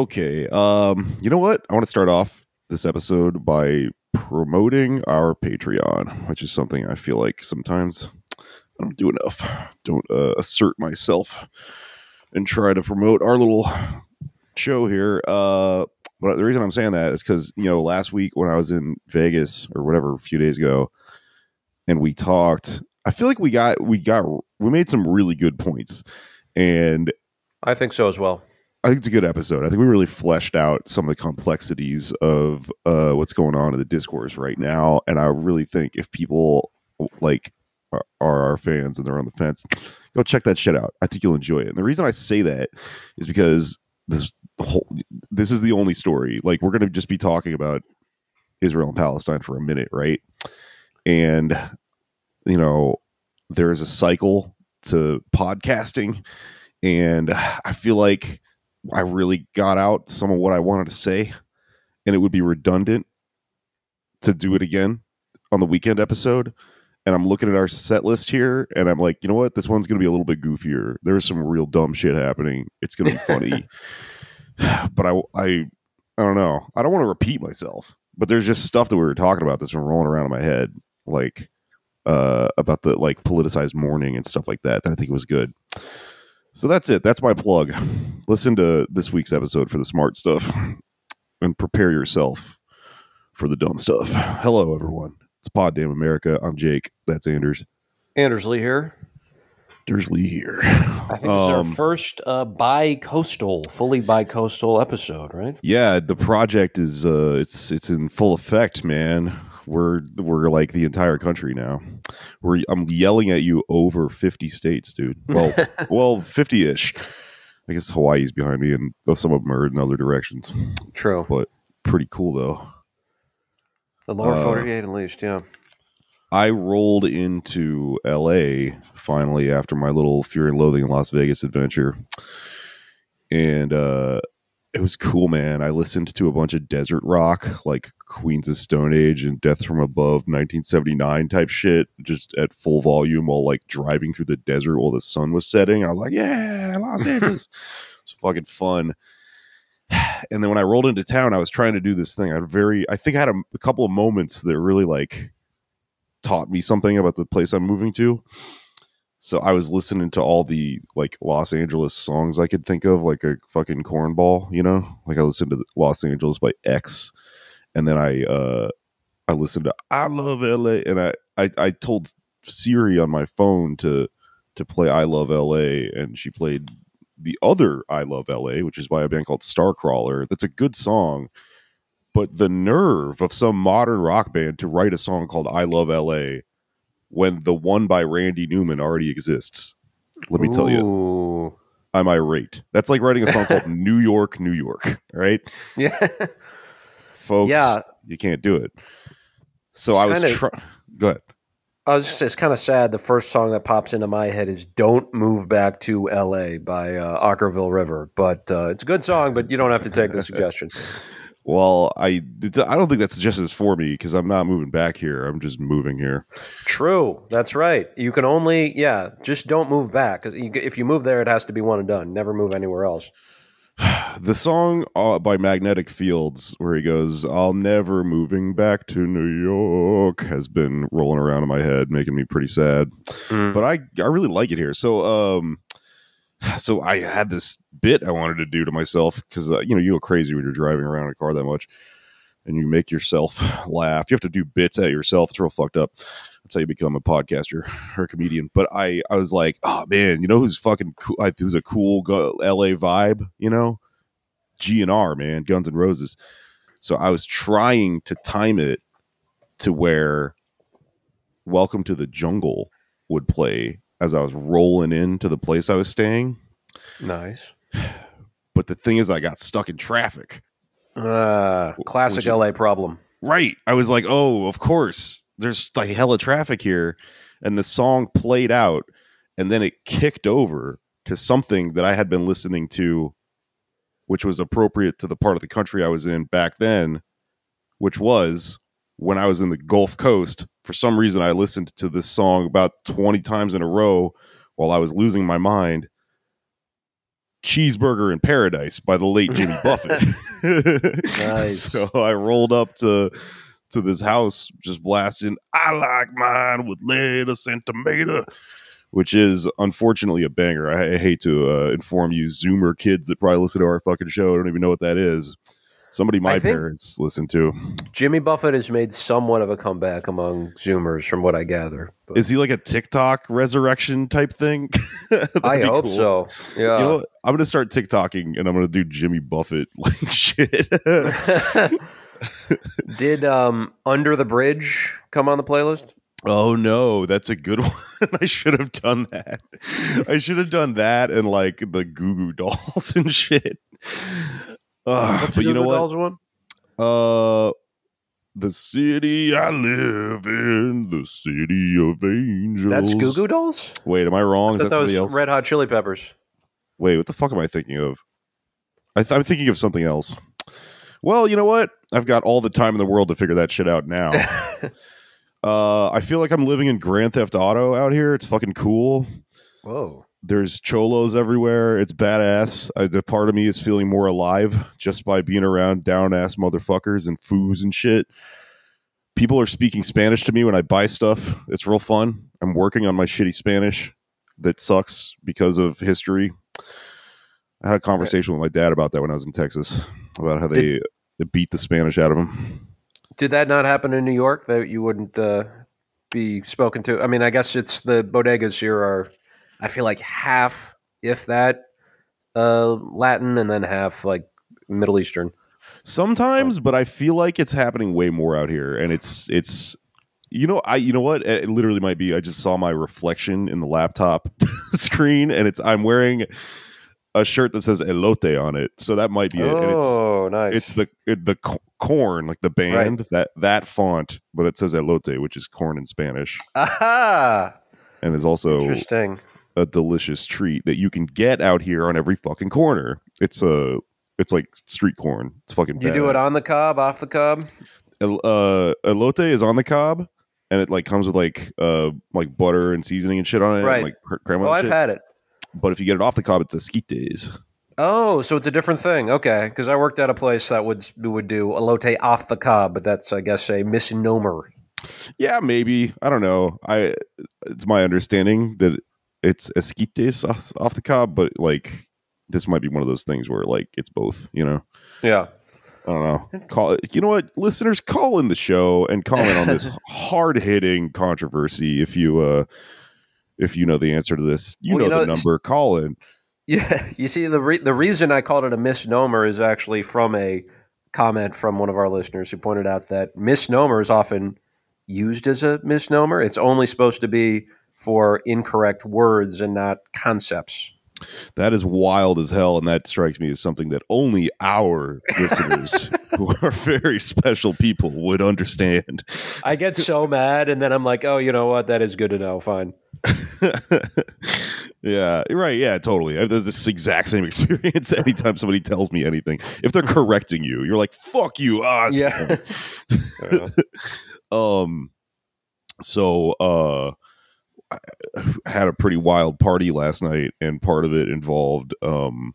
Okay. Um, you know what? I want to start off this episode by promoting our Patreon, which is something I feel like sometimes I don't do enough. Don't uh, assert myself and try to promote our little show here. Uh, but the reason I'm saying that is because you know last week when I was in Vegas or whatever a few days ago, and we talked, I feel like we got we got we made some really good points, and I think so as well. I think it's a good episode. I think we really fleshed out some of the complexities of uh, what's going on in the discourse right now, and I really think if people like are, are our fans and they're on the fence, go check that shit out. I think you'll enjoy it. And the reason I say that is because this whole this is the only story. Like we're going to just be talking about Israel and Palestine for a minute, right? And you know, there is a cycle to podcasting, and I feel like I really got out some of what I wanted to say, and it would be redundant to do it again on the weekend episode. And I'm looking at our set list here, and I'm like, you know what? This one's going to be a little bit goofier. There's some real dumb shit happening. It's going to be funny, but I, I, I don't know. I don't want to repeat myself, but there's just stuff that we were talking about that's been rolling around in my head, like uh, about the like politicized mourning and stuff like that. That I think it was good. So that's it. That's my plug. Listen to this week's episode for the smart stuff and prepare yourself for the dumb stuff. Hello, everyone. It's Pod Damn America. I'm Jake. That's Anders. Anders Lee here. There's Lee here. I think this is our Um, first uh, bi-coastal, fully bi-coastal episode, right? Yeah, the project is uh it's it's in full effect, man. We're we're like the entire country now. We're I'm yelling at you over 50 states, dude. Well, well, 50ish. I guess Hawaii's behind me and some of them are in other directions. True. But pretty cool though. The lower uh, 48 at least, yeah. I rolled into LA finally after my little Fear and Loathing in Las Vegas adventure. And uh it was cool, man. I listened to a bunch of desert rock, like Queens of Stone Age and Death from Above 1979 type shit, just at full volume while like driving through the desert while the sun was setting. I was like, yeah, Los Angeles. it's fucking fun. And then when I rolled into town, I was trying to do this thing. I had very, I think I had a, a couple of moments that really like taught me something about the place I'm moving to. So I was listening to all the like Los Angeles songs I could think of, like a fucking cornball, you know. Like I listened to Los Angeles by X, and then I uh I listened to I Love L.A. and I I, I told Siri on my phone to to play I Love L.A. and she played the other I Love L.A., which is by a band called Starcrawler. That's a good song, but the nerve of some modern rock band to write a song called I Love L.A. when the one by Randy Newman already exists. Let me tell you, I'm irate. That's like writing a song called New York, New York, right? Yeah. Folks, Yeah. you can't do it. So It's I was kinda- trying. Go ahead. I was just it's kind of sad. The first song that pops into my head is "Don't Move Back to L.A." by uh, Okkervil River, but uh, it's a good song. But you don't have to take the suggestion. Well, I I don't think that suggestion is for me because I'm not moving back here. I'm just moving here. True, that's right. You can only, yeah, just don't move back. 'Cause you, if you move there, it has to be one and done. Never move anywhere else. The song uh, by Magnetic Fields, where he goes, "I'll never moving back to New York," has been rolling around in my head, making me pretty sad. Mm. But I I really like it here. So um, so I had this bit I wanted to do to myself because uh, you know you go crazy when you're driving around in a car that much, and you make yourself laugh. You have to do bits at yourself. It's real fucked up. That's how you become a podcaster or a comedian. But I, I was like, oh man, you know who's fucking cool? Who's a cool go- LA vibe? You know, G and R, man, Guns and Roses. So I was trying to time it to where Welcome to the Jungle would play as I was rolling into the place I was staying. Nice. But the thing is, I got stuck in traffic. Uh, classic LA problem. Right. I was like, oh, of course. There's like hella traffic here. And the song played out and then it kicked over to something that I had been listening to, which was appropriate to the part of the country I was in back then, which was when I was in the Gulf Coast. For some reason, I listened to this song about 20 times in a row while I was losing my mind. Cheeseburger in Paradise by the late Jimmy Buffett. Nice. So I rolled up to to this house just blasting I like mine with lettuce and tomato which is unfortunately a banger. I, I hate to uh, inform you Zoomer kids that probably listen to our fucking show don't even know what that is. Somebody my parents listen to. Jimmy Buffett has made somewhat of a comeback among Zoomers, from what I gather. But Is he like a TikTok resurrection type thing? I hope cool. so. Yeah. You know? I'm gonna start TikToking and I'm gonna do Jimmy Buffett like shit. Did um, Under the Bridge come on the playlist? oh no, that's a good one. I should have done that. I should have done that and like the Goo Goo Dolls and shit. Ugh, What's but the you know Goo Goo what? Dolls one? Uh, the city I live in, the city of angels. That's Goo Goo Dolls? Wait, am I wrong? I Is that that somebody else? Red Hot Chili Peppers. Wait, what the fuck am I thinking of? I th- I'm thinking of something else. Well, you know what? I've got all the time in the world to figure that shit out now. uh, I feel like I'm living in Grand Theft Auto out here. It's fucking cool. Whoa. There's cholos everywhere. It's badass. I, the part of me is feeling more alive just by being around down ass motherfuckers and foos and shit. People are speaking Spanish to me when I buy stuff. It's real fun. I'm working on my shitty Spanish that sucks because of history. I had a conversation with my dad about that when I was in Texas about how they, they beat the Spanish out of him. Did that not happen in New York that you wouldn't uh, be spoken to? I mean, I guess it's the bodegas here are, I feel like half, if that, uh, Latin and then half like Middle Eastern. sometimes but i feel like it's happening way more out here and it's it's you know i you know what it literally might be i just saw my reflection in the laptop screen and it's i'm wearing a shirt that says elote on it so that might be it and it's Oh, nice. it's the it, the corn like the band that that font but it says elote which is corn in spanish Aha! and is also Interesting. a delicious treat that you can get out here on every fucking corner it's a it's like street corn it's fucking You do it on the cob, off the cob? El- uh elote is on the cob and it like comes with like uh like butter and seasoning and shit on it Right. and, like cr- Oh, I've shit. had it. But if you get it off the cob it's esquites Oh, so it's a different thing. Okay, because I worked at a place that would would do elote off the cob, but that's I guess a misnomer. yeah maybe i don't know i it's my understanding that it's esquites off, off the cob but like this might be one of those things where like it's both you know Yeah. I don't know. Call it. You know what, listeners, call in the show and comment on this hard hitting controversy. If you uh, if you know the answer to this, you Well, know, you the know, number. Call in. Yeah, you see the re- the reason I called it a misnomer is actually from a comment from one of our listeners who pointed out that misnomer is often used as a misnomer. It's only supposed to be for incorrect words and not concepts. That is wild as hell, and that strikes me as something that only our listeners, who are very special people, would understand. I get so mad, and then I'm like, oh, you know what? That is good to know. Fine. yeah, right. Yeah, totally. I have this exact same experience anytime somebody tells me anything. If they're correcting you, you're like, "Fuck you!" Ah. Yeah. um so uh I had a pretty wild party last night and part of it involved um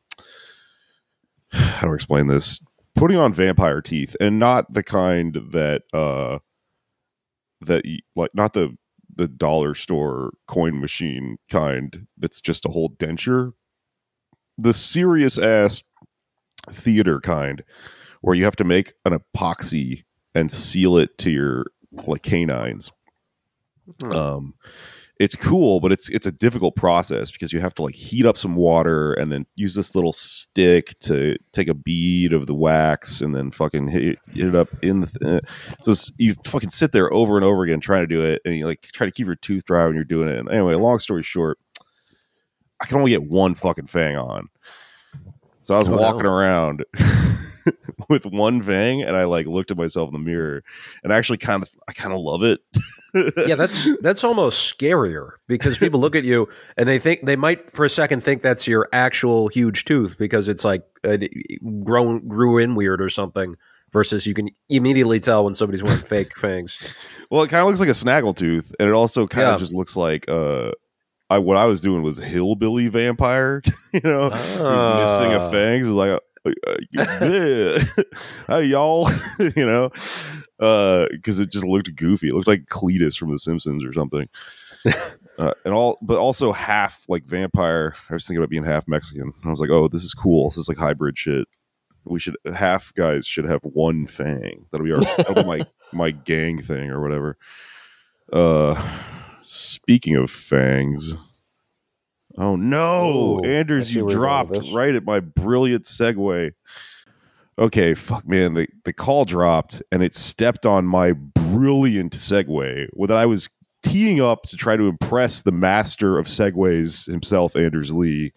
how do I explain this? Putting on vampire teeth and not the kind that uh that y- like not the the dollar store coin machine kind that's just a whole denture. The serious ass theater kind where you have to make an epoxy and seal it to your like canines. Hmm. um it's cool, but it's it's a difficult process because you have to like heat up some water and then use this little stick to take a bead of the wax and then fucking hit, hit it up in the. Th- uh, so you fucking sit there over and over again trying to do it, and you like try to keep your tooth dry when you're doing it. And anyway, long story short, I can only get one fucking fang on. So I was Oh, no. walking around with one fang, and I like looked at myself in the mirror, and I actually kind of I kind of love it. yeah, that's that's almost scarier because people look at you and they think they might for a second think that's your actual huge tooth because it's like uh, grown grew in weird or something. Versus, you can immediately tell when somebody's wearing fake fangs. Well, it kind of looks like a snaggletooth, and it also kind Yeah. of just looks like uh, I what I was doing was hillbilly vampire. you know, he's missing a Ah. fangs. It's like, uh, uh, yeah. hey y'all, you know, because it just looked goofy. It looked like Cletus from The Simpsons or something. Uh, and all, but also half like vampire. I was thinking about being half Mexican. I was like, oh, this is cool. This is like hybrid shit. We should half guys should have one fang. That'll be our that'll be my my gang thing or whatever. Uh, speaking of fangs. Oh no, Oh, I Anders, you where you're going with dropped right at my brilliant segue. Okay, fuck man, the, the call dropped and it stepped on my brilliant segue that I was teeing up to try to impress the master of segues himself, Anders Lee,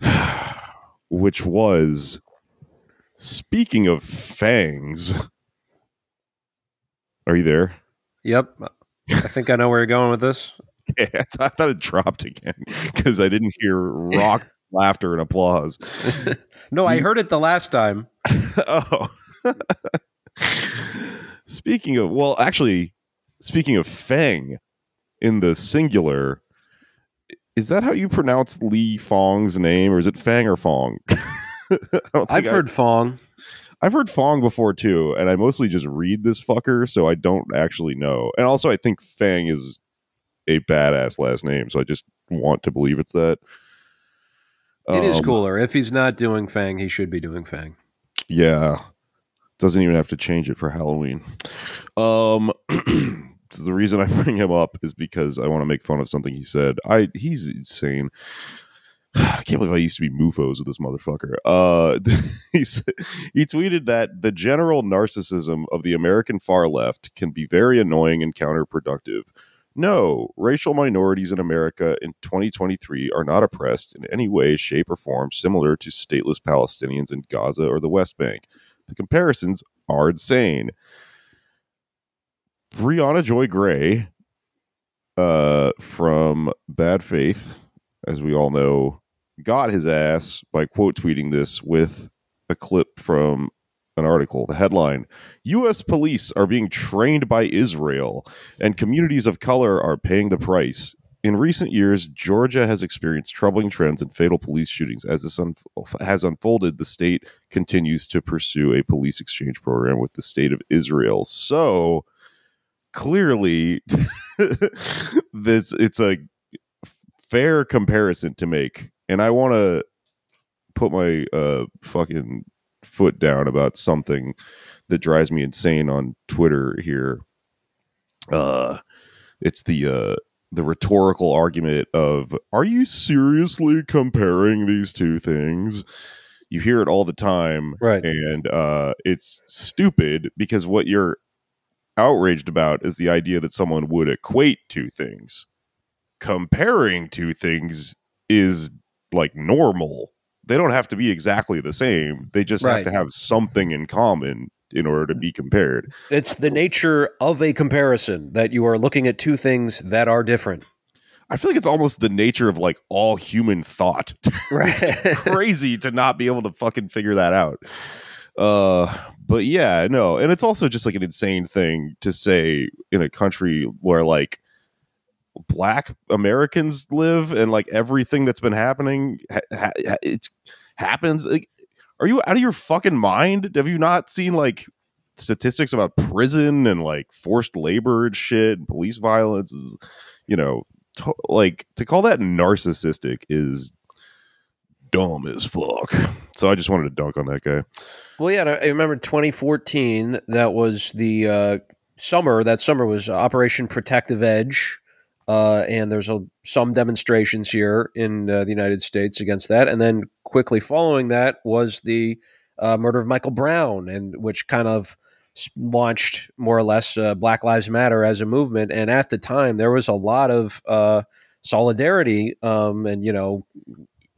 which was speaking of fangs. Are you there? Yep, I think I know where you're going with this. Yeah, I thought, I thought it dropped again because I didn't hear rock laughter and applause. No, I mm. heard it the last time. oh. speaking of, well, actually, speaking of Fang in the singular, is that how you pronounce Li Fong's name, or is it Fang or Fong? I don't I've I- heard Fong. I've heard Fong before too, and I mostly just read this fucker, so I don't actually know. And also, I think Fang is a badass last name, so I just want to believe it's that. It is Um, cooler. If he's not doing Fang, he should be doing Fang. Yeah. Doesn't even have to change it for Halloween. Um so the reason I bring him up is because I want to make fun of something he said. I he's insane. I can't believe I used to be mufos with this motherfucker. Uh he said, he tweeted that the general narcissism of the American far left can be very annoying and counterproductive. No, racial minorities in America in 2023 are not oppressed in any way, shape, or form similar to stateless Palestinians in Gaza or the West Bank. The comparisons are insane. Briahna Joy Gray uh, from Bad Faith, as we all know, got his ass by quote tweeting this with a clip from an article. The headline U.S. police are being trained by Israel, and communities of color are paying the price. In recent years, Georgia has experienced troubling trends in fatal police shootings. As this un- has unfolded, the state continues to pursue a police exchange program with the state of Israel. So clearly, this it's a fair comparison to make, and I want to put my uh, fucking foot down about something that drives me insane on Twitter here. Uh, it's the uh, the rhetorical argument of are you seriously comparing these two things you hear it all the time Right. and uh it's stupid because what you're outraged about is the idea that someone would equate two things comparing two things is like normal they don't have to be exactly the same they just have to have something in common in order to be compared It's the nature of a comparison that you are looking at two things that are different. I feel like it's almost the nature of like all human thought. Right. Crazy to not be able to fucking figure that out. Uh, but yeah, no, and it's also just like an insane thing to say in a country where like black Americans live and like everything that's been happening, ha- ha- it happens. Like, are you out of your fucking mind? Have you not seen like statistics about prison and like forced labor and shit and police violence? Is, you know, to- like to call that narcissistic is dumb as fuck. So I just wanted to dunk on that guy. Well, yeah, I remember 2014. That was the uh, summer. That summer was Operation Protective Edge. Uh, and there's a, some demonstrations here in uh, the United States against that. And then quickly following that was the uh, murder of Michael Brown, and which kind of launched more or less uh, Black Lives Matter as a movement. And at the time, there was a lot of uh, solidarity um, and you know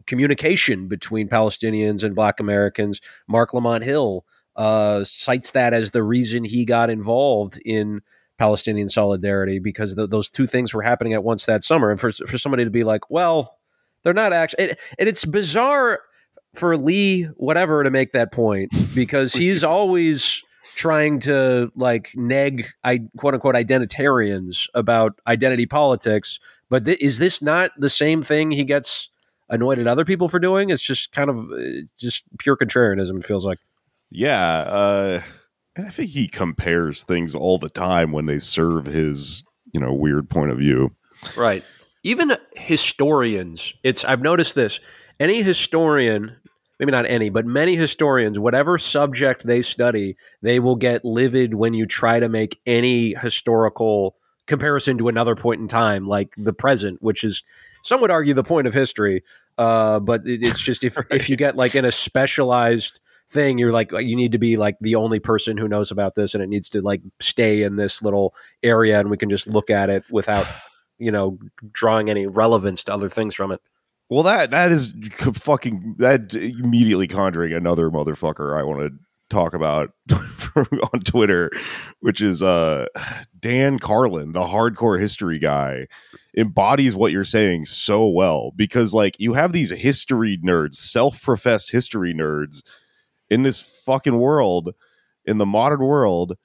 communication between Palestinians and Black Americans. Marc Lamont Hill uh, cites that as the reason he got involved in Palestinian solidarity because those two things were happening at once that summer. And for for somebody to be like, well, they're not actually, and it's bizarre for Lee, whatever, to make that point because he's always trying to like neg I quote unquote identitarians about identity politics. But th- is this not the same thing he gets annoyed at other people for doing? It's just kind of uh, just pure contrarianism. It feels like. Yeah, uh, and I think he compares things all the time when they serve his you know weird point of view. Right. Even historians, it's I've noticed this. Any historian maybe not any, but many historians, whatever subject they study, they will get livid when you try to make any historical comparison to another point in time, like the present, which is some would argue the point of history. Uh, but it's just if if you get like in a specialized thing, you're like you need to be like the only person who knows about this, and it needs to like stay in this little area, and we can just look at it without you know drawing any relevance to other things from it. Well, that that is fucking that immediately conjuring another motherfucker I want to talk about on Twitter, which is uh Dan Carlin, the hardcore history guy, embodies what you're saying so well because like you have these history nerds, self-professed history nerds in this fucking world, in the modern world,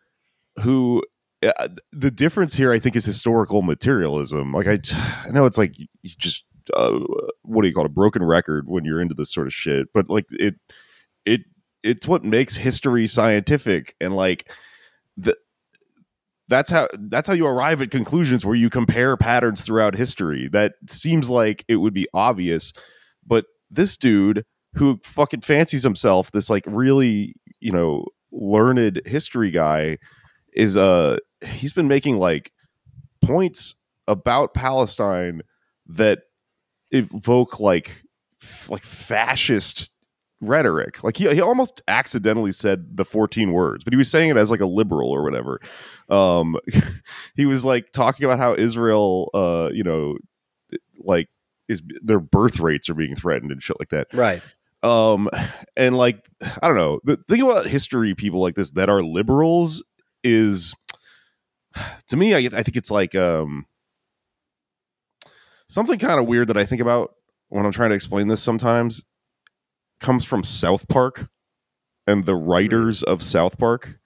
who uh, the difference here I think is historical materialism. Like I, I know it's like you just uh, what do you call it, a broken record when you're into this sort of shit. But like it, it, it's what makes history scientific, and like the that's how that's how you arrive at conclusions where you compare patterns throughout history. That seems like it would be obvious, but this dude who fucking fancies himself this like really you know learned history guy is uh he's been making like points about Palestine that evoke like like fascist rhetoric. Like he he almost accidentally said the 14 words, but he was saying it as like a liberal or whatever. Um he was like talking about how Israel uh you know like is their birth rates are being threatened and shit like that. Right. Um and like I don't know, the thing about history people like this that are liberals is to me I I think it's like um something kind of weird that I think about when I'm trying to explain this sometimes comes from South Park and the writers of South Park,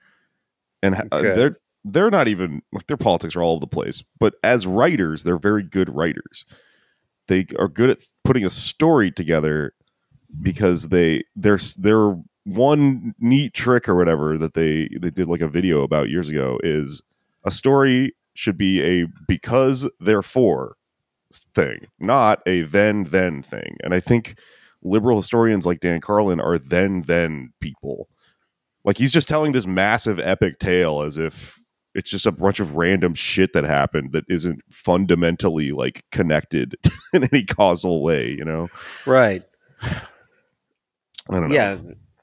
and uh, okay. they're they're not even like their politics are all over the place, but as writers, they're very good writers. They are good at putting a story together because they they're they're one neat trick or whatever that they they did like a video about years ago is a story should be a because therefore thing, not a then then thing. And I think liberal historians like Dan Carlin are then then people. Like he's just telling this massive epic tale as if it's just a bunch of random shit that happened that isn't fundamentally like connected in any causal way, you know? Right. I don't know. Yeah.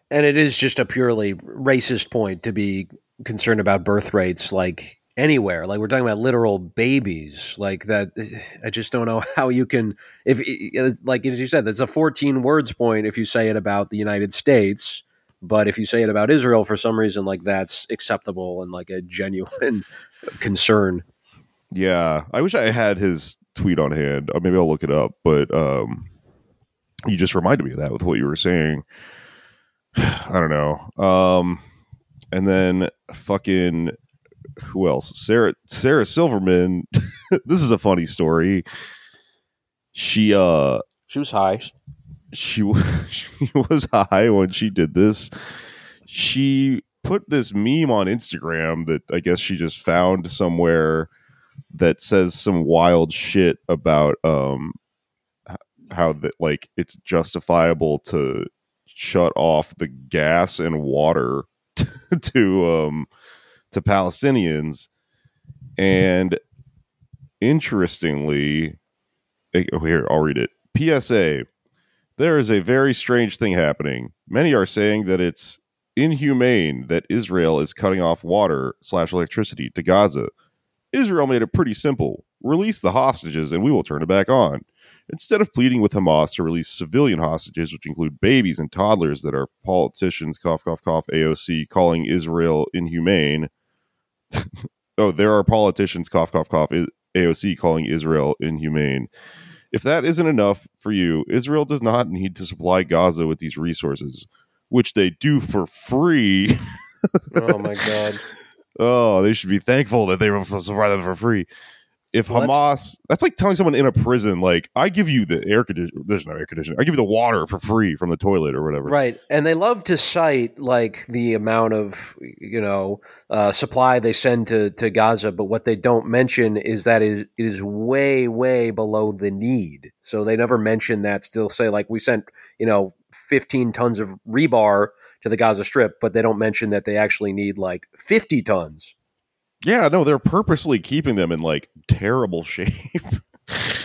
And it is just a purely racist point to be concerned about birth rates like anywhere. Like we're talking about literal babies. Like that, I just don't know how you can. If like as you said, that's a 14 words point if you say it about the United States. But if you say it about Israel for some reason, like that's acceptable and like a genuine concern. Yeah, I wish I had his tweet on hand. Or maybe I'll look it up. But um, you just reminded me of that with what you were saying. I don't know. Um, and then fucking who else? Sarah Sarah Silverman. this is a funny story. She uh she was high. She she was high when she did this. She put this meme on Instagram that I guess she just found somewhere that says some wild shit about um how that like it's justifiable to shut off the gas and water to um to Palestinians, and interestingly, eh, oh, here, I'll read it. PSA There is a very strange thing happening. Many are saying that it's inhumane that Israel is cutting off water slash electricity to Gaza. Israel made it pretty simple release the hostages and we will turn it back on. Instead of pleading with Hamas to release civilian hostages, which include babies and toddlers that are politicians, cough, cough, cough, AOC, calling Israel inhumane. oh, there are politicians, cough, cough, cough, AOC calling Israel inhumane. If that isn't enough for you, Israel does not need to supply Gaza with these resources, which they do for free. oh my god. Oh, they should be thankful that they were supply them for free if well, Hamas, that's, that's, like telling someone in a prison, like, I give you the air conditioner, there's no air conditioner, I give you the water for free from the toilet or whatever. Right. And they love to cite like the amount of, you know, uh, supply they send to, to Gaza, but what they don't mention is that it is, it is way, way below the need. So they never mention that, still say, like, we sent, you know, 15 tons of rebar to the Gaza Strip, but they don't mention that they actually need like 50 tons yeah, no, they're purposely keeping them in like terrible shape.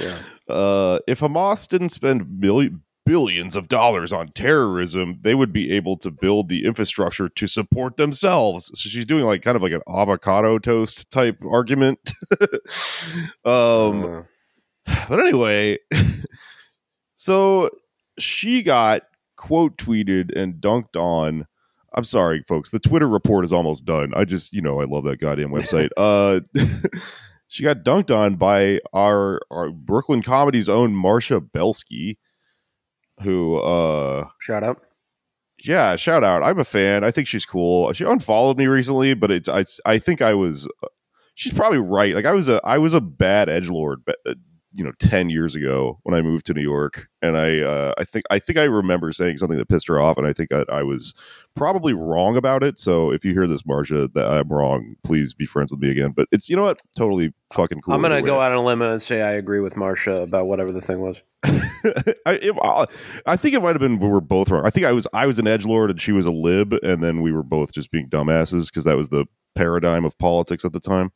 yeah. Uh, if Hamas didn't spend million, billions of dollars on terrorism, they would be able to build the infrastructure to support themselves. So she's doing like kind of like an avocado toast type argument. um, uh. but anyway, so she got quote tweeted and dunked on I'm sorry, folks. The Twitter report is almost done. I just, you know, I love that goddamn website. uh, she got dunked on by our, our Brooklyn Comedy's own Marcia Belsky, who, uh, shout out. Yeah, shout out. I'm a fan. I think she's cool. She unfollowed me recently, but it, I, I think I was. She's probably right. Like I was a, I was a bad edge lord you know 10 years ago when i moved to new york and i uh, i think i think i remember saying something that pissed her off and i think that i was probably wrong about it. So if you hear this marcia that i'm wrong please be friends with me again. But it's you know what? Totally fucking cool i'm gonna go out on a limb and say i agree with marcia about whatever the thing was. I, it, I think it might have been we were both wrong. I think i was i was an edge lord and she was a lib and then we were both just being dumbasses because that was the paradigm of politics at the time.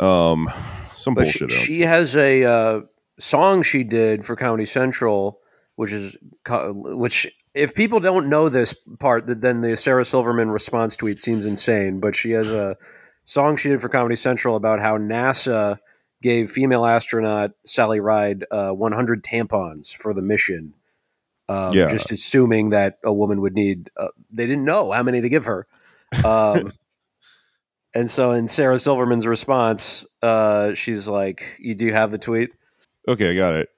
Um some but bullshit. She, she has a uh, song she did for Comedy Central, which is which. If people don't know this part, then the Sarah Silverman response tweet seems insane. But she has a song she did for Comedy Central about how NASA gave female astronaut Sally Ride uh, 100 tampons for the mission. Um, yeah. Just assuming that a woman would need, uh, they didn't know how many to give her. Um, And so in Sarah Silverman's response, uh, she's like, You do have the tweet? Okay, I got it.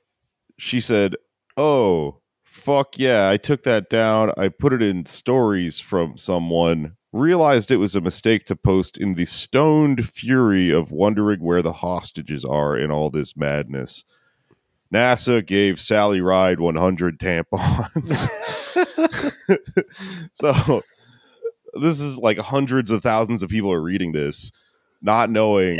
She said, Oh, fuck yeah. I took that down. I put it in stories from someone. Realized it was a mistake to post in the stoned fury of wondering where the hostages are in all this madness. NASA gave Sally Ride 100 tampons. so this is like hundreds of thousands of people are reading this, not knowing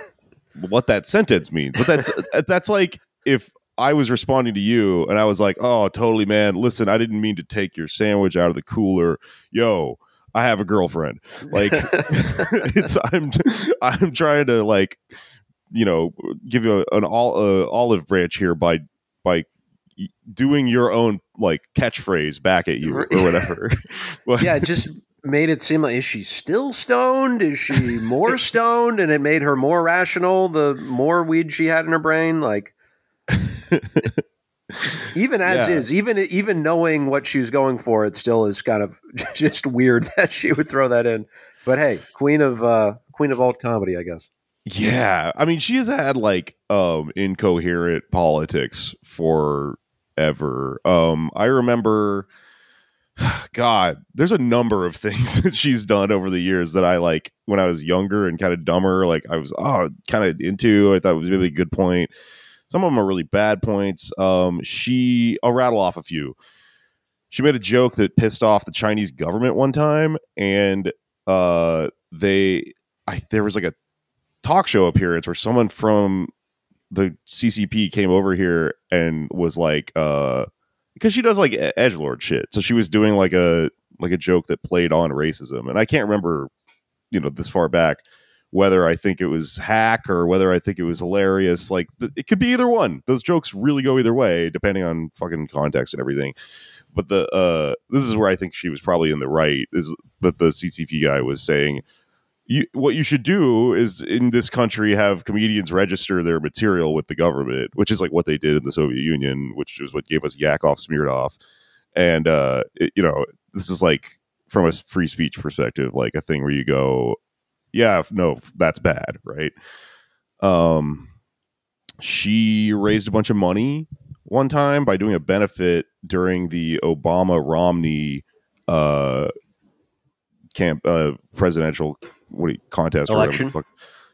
what that sentence means. But that's that's like if I was responding to you and I was like, "Oh, totally, man. Listen, I didn't mean to take your sandwich out of the cooler. Yo, I have a girlfriend. Like, it's I'm I'm trying to like, you know, give you an all uh, olive branch here by by doing your own like catchphrase back at you or whatever. yeah, just made it seem like is she still stoned? Is she more stoned? And it made her more rational the more weed she had in her brain. Like even as yeah. is, even even knowing what she's going for, it still is kind of just weird that she would throw that in. But hey, queen of uh, queen of alt comedy, I guess. Yeah, I mean, she has had like um incoherent politics forever. Um, I remember God, there's a number of things that she's done over the years that I like when I was younger and kind of dumber. Like I was oh kind of into. I thought it was maybe a good point. Some of them are really bad points. Um, she, I'll rattle off a few. She made a joke that pissed off the Chinese government one time, and uh, they, I there was like a talk show appearance where someone from the CCP came over here and was like, uh, because she does like edge lord shit. So she was doing like a like a joke that played on racism, and I can't remember, you know, this far back whether I think it was hack or whether I think it was hilarious. Like th- it could be either one. Those jokes really go either way, depending on fucking context and everything. But the uh, this is where I think she was probably in the right. Is that the CCP guy was saying. You, what you should do is in this country have comedians register their material with the government, which is like what they did in the Soviet Union, which is what gave us Yakov Smirnoff. And uh, it, you know, this is like from a free speech perspective, like a thing where you go, yeah, no, that's bad, right? Um, she raised a bunch of money one time by doing a benefit during the Obama Romney uh camp uh presidential what do you, contest or Election? fuck.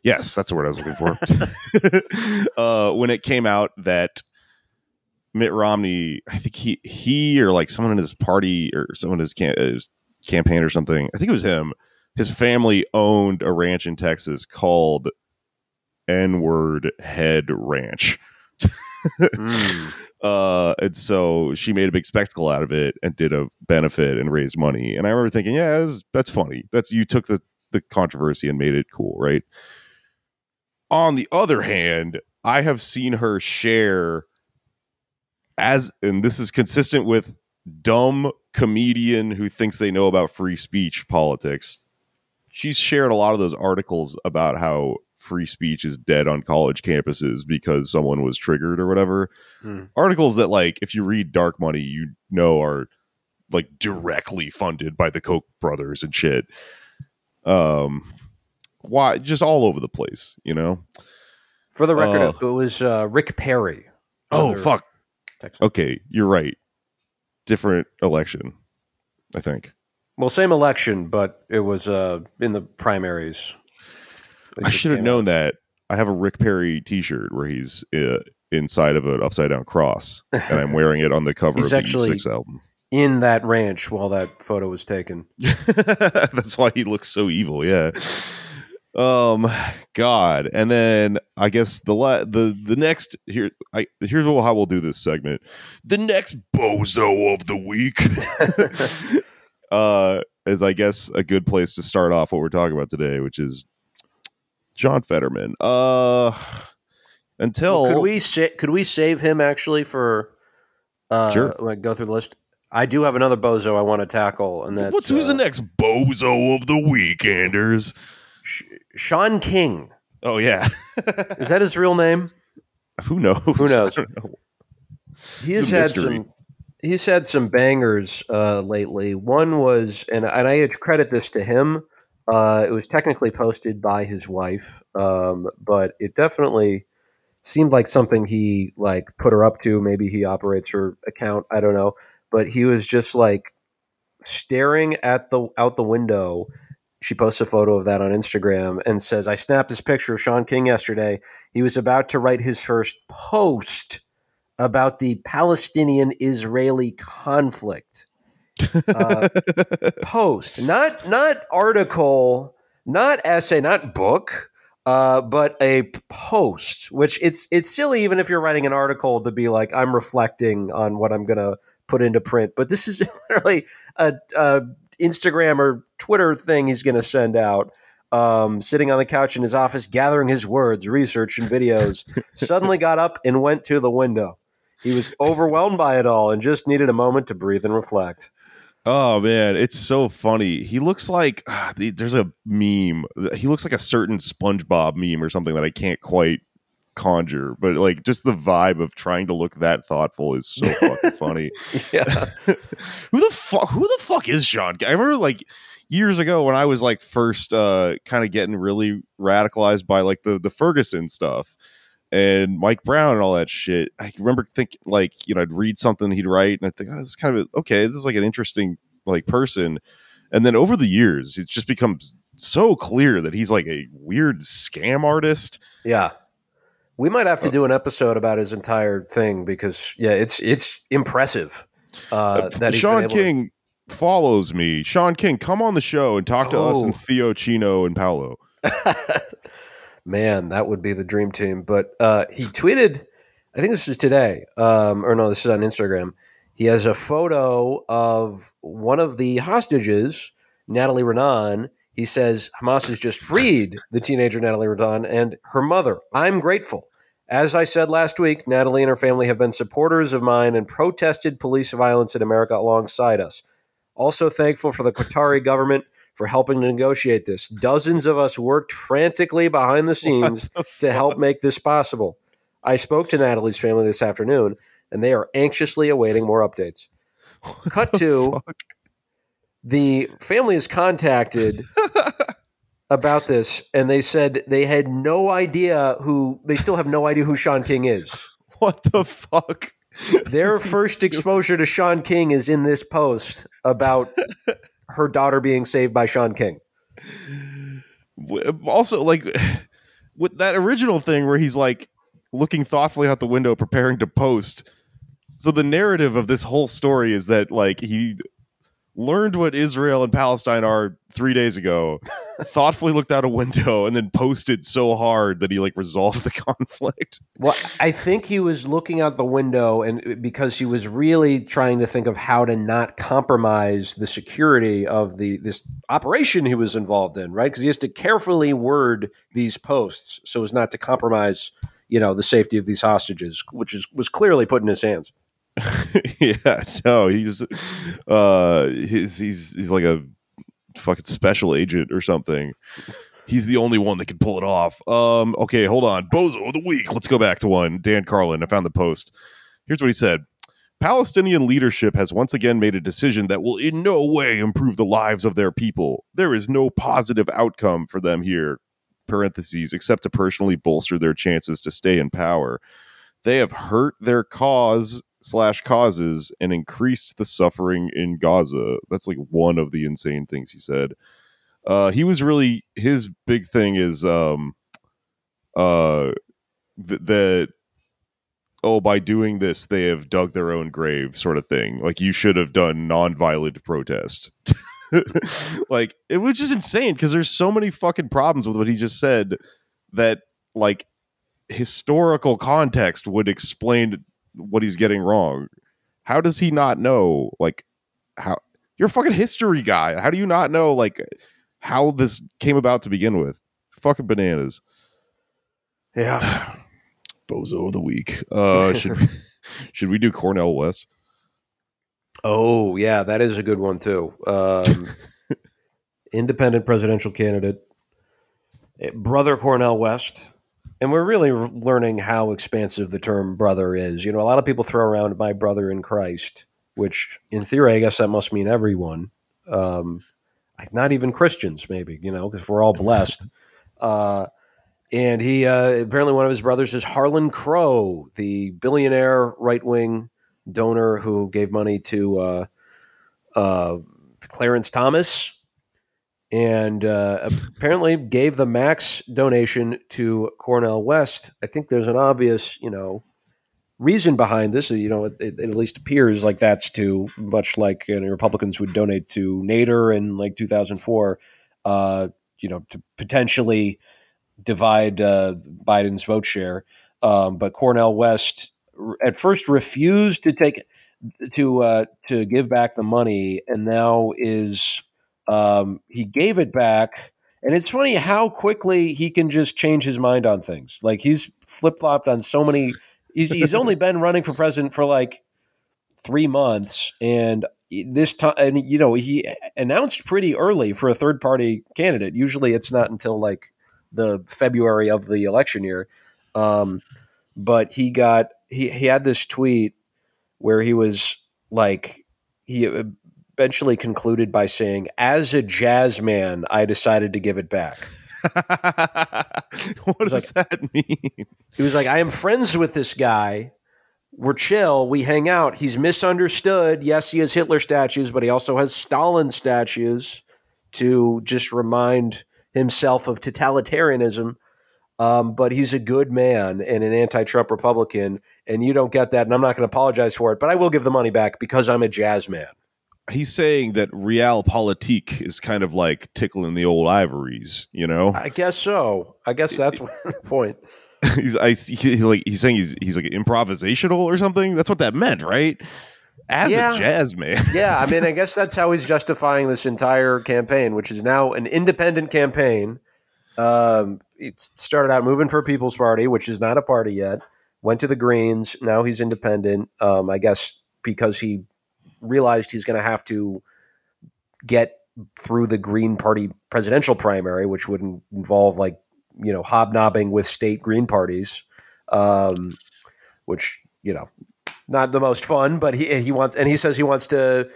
Yes, that's the word I was looking for. uh, when it came out that Mitt Romney, I think he he or like someone in his party or someone in his, cam- his campaign or something, I think it was him. His family owned a ranch in Texas called N Word Head Ranch. Mm. Uh, and so she made a big spectacle out of it and did a benefit and raised money. And I remember thinking, yeah, that's, that's funny. That's you took the the controversy and made it cool, right? On the other hand, I have seen her share as, and this is consistent with dumb comedian who thinks they know about free speech politics. She's shared a lot of those articles about how free speech is dead on college campuses because someone was triggered or whatever. Hmm. Articles that, like, if you read Dark Money, you know are like directly funded by the Koch brothers and shit. Um, why? Just all over the place, you know. For the record, Uh, it was uh, Rick Perry. Oh fuck. Texas. Okay, you're right. Different election, I think. Well, same election, but it was uh, in the primaries. It I should have known out. that. I have a Rick Perry T-shirt where he's uh, inside of an upside down cross, and I'm wearing it on the cover of the actually- E6 album. In that ranch while that photo was taken. That's why he looks so evil. Yeah. Um, God, and then I guess the la- the the next here I here's how we'll do this segment. The next bozo of the week, uh, is I guess a good place to start off what we're talking about today, which is John Fetterman. Uh, until could we sa- could we save him actually for uh, Sure. like go through the list? I do have another bozo I want to tackle, and that's what's who's uh, the next bozo of the week, Anders? Sh- Shaun King. Oh yeah, Is that his real name? who knows? Who knows? Know. He has had mystery. some. He's had some bangers uh, lately. One was, and and I credit this to him. Uh, it was technically posted by his wife, um, but it definitely seemed like something he like put her up to. Maybe he operates her account. I don't know, but he was just like staring at the out the window. She posts a photo of that on Instagram and says, "I snapped this picture of Shaun King yesterday. He was about to write his first post." about the Palestinian Israeli conflict. Uh, post, not not article, not essay, not book, uh, but a post. Which it's it's silly even if you're writing an article to be like I'm reflecting on what I'm going to put into print. But this is literally a, a Instagram or Twitter thing he's going to send out. Um, sitting on the couch in his office, gathering his words, research, and videos, suddenly got up and went to the window. He was overwhelmed by it all and just needed a moment to breathe and reflect. Oh man, it's so funny. He looks like ah, there's a meme. He looks like a certain SpongeBob meme or something that I can't quite conjure, but like just the vibe of trying to look that thoughtful is so fucking funny. Yeah. who the fuck? Who the fuck is Shaun? I remember like years ago when I was like first uh kind of getting really radicalized by like the the Ferguson stuff and Mike Brown and all that shit. I remember thinking like you know I'd read something he'd write and I think oh, this is kind of okay. This is like an interesting like person, and then over the years it's just become so clear that he's like a weird scam artist. Yeah. We might have to do an episode about his entire thing because yeah, it's it's impressive. Uh, that he's Shaun able to- King follows me. Shaun King, come on the show and talk to us Oh. and Theo Chino and Paolo. Man, that would be the dream team. But uh, he tweeted, I think this is today, um, or no, this is on Instagram. He has a photo of one of the hostages, Natalie Raanan. He says Hamas has just freed the teenager Natalie Raanan and her mother. I'm grateful. As I said last week, Natalie and her family have been supporters of mine and protested police violence in America alongside us. Also thankful for the Qatari government for helping to negotiate this. Dozens of us worked frantically behind the scenes the to help make this possible. I spoke to Natalie's family this afternoon, and they are anxiously awaiting more updates. Cut to Fuck. the family is contacted about this, and they said they had no idea who. They still have no idea who Shaun King is. What the fuck? Their first exposure to Shaun King is in this post about her daughter being saved by Shaun King. Also, like with that original thing where he's like looking thoughtfully out the window, preparing to post. So the narrative of this whole story is that like he learned what Israel and Palestine are three days ago, thoughtfully looked out a window, and then posted so hard that he like resolved the conflict. Well, I think he was looking out the window and uh, because he was really trying to think of how to not compromise the security of the this operation he was involved in, right? Because he has to carefully word these posts so as not to compromise, you know, the safety of these hostages, which is was clearly put in his hands. yeah, no, he's uh he's he's he's like a fucking special agent or something. He's the only one that can pull it off. Um, okay, hold on. Bozo of the week. Let's go back to one. Dan Carlin. I found the post. Here's what he said. Palestinian leadership has once again made a decision that will in no way improve the lives of their people. There is no positive outcome for them here, parentheses, except to personally bolster their chances to stay in power. They have hurt their cause slash causes and increased the suffering in Gaza. That's like one of the insane things he said. Uh, he was really his big thing is um uh th- that oh by doing this they have dug their own grave sort of thing like you should have done nonviolent protest like it was just insane because there's so many fucking problems with what he just said that like historical context would explain what he's getting wrong. How does he not know like how you're a fucking history guy. How do you not know like how this came about to begin with? Fucking bananas. Yeah. bozo of the week. Uh should we, should we do cornel west? Oh, yeah, that is a good one too. Um, independent presidential candidate, eh, brother Cornel West, and we're really learning how expansive the term "brother" is. You know, a lot of people throw around "my brother in Christ," which, in theory, I guess that must mean everyone, um, not even Christians, maybe. You know, because we're all blessed. Uh, and he uh, apparently one of his brothers is Harlan Crow, the billionaire right wing donor who gave money to uh, uh, Clarence Thomas, and uh, apparently gave the max donation to Cornel West. I think there's an obvious, you know, reason behind this. You know, it, it at least appears like that's to much like you know, Republicans would donate to Nader in like 2004. Uh, you know, to potentially divide uh, Biden's vote share. Um, but Cornel West at first refused to take to uh, to give back the money, and now is um, he gave it back. And it's funny how quickly he can just change his mind on things. Like he's flip flopped on so many. He's he's only been running for president for like three months, and this time, and you know, he announced pretty early for a third party candidate. Usually, it's not until like the February of the election year. Um, but he got he he had this tweet where he was like he eventually concluded by saying, "As a jazz man, I decided to give it back." what does that mean? He was like, "I am friends with this guy. We're chill. We hang out. He's misunderstood. Yes, he has Hitler statues, but he also has Stalin statues to just remind himself of totalitarianism." Um, but he's a good man and an anti-Trump Republican, and you don't get that, and I'm not going to apologize for it. But I will give the money back because I'm a jazz man. He's saying that realpolitik is kind of like tickling the old ivories, you know. I guess so. I guess that's the point. he's I he, like he's saying he's he's like improvisational or something. That's what that meant, right? as Yeah. a jazz man. yeah, I mean, I guess that's how he's justifying this entire campaign, which is now an independent campaign. Um, it started out moving for People's Party, which is not a party yet. Went to the Greens. Now he's independent. Um, I guess because he realized he's going to have to get through the Green Party presidential primary, which would in- involve like you know hobnobbing with state Green parties, um, which you know not the most fun, but he he wants and he says he wants to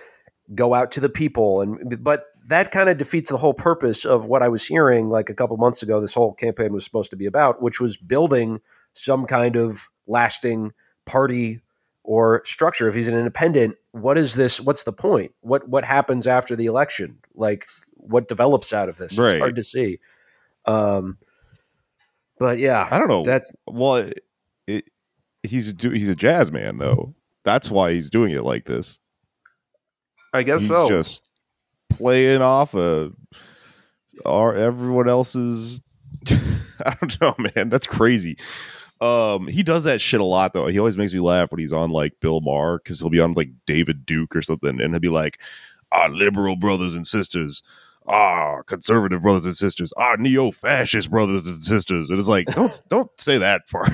go out to the people and but that kind of defeats the whole purpose of what I was hearing like a couple months ago this whole campaign was supposed to be about which was building some kind of lasting party or structure. If he's an independent what is this what's the point what what happens after the election like what develops out of this Right. it's hard to see um but yeah I don't know. that's well, it, it, he's do, he's a jazz man though. That's why he's doing it like this. I guess he's so just playing off of our everyone else's. I don't know, man. That's crazy. Um, he does that shit a lot though. He always makes me laugh when he's on like Bill Maher because he'll be on like David Duke or something, and he'll be like, "Our liberal brothers and sisters." Ah, conservative brothers and sisters. Ah, neo-fascist brothers and sisters. And it's like, don't don't say that part.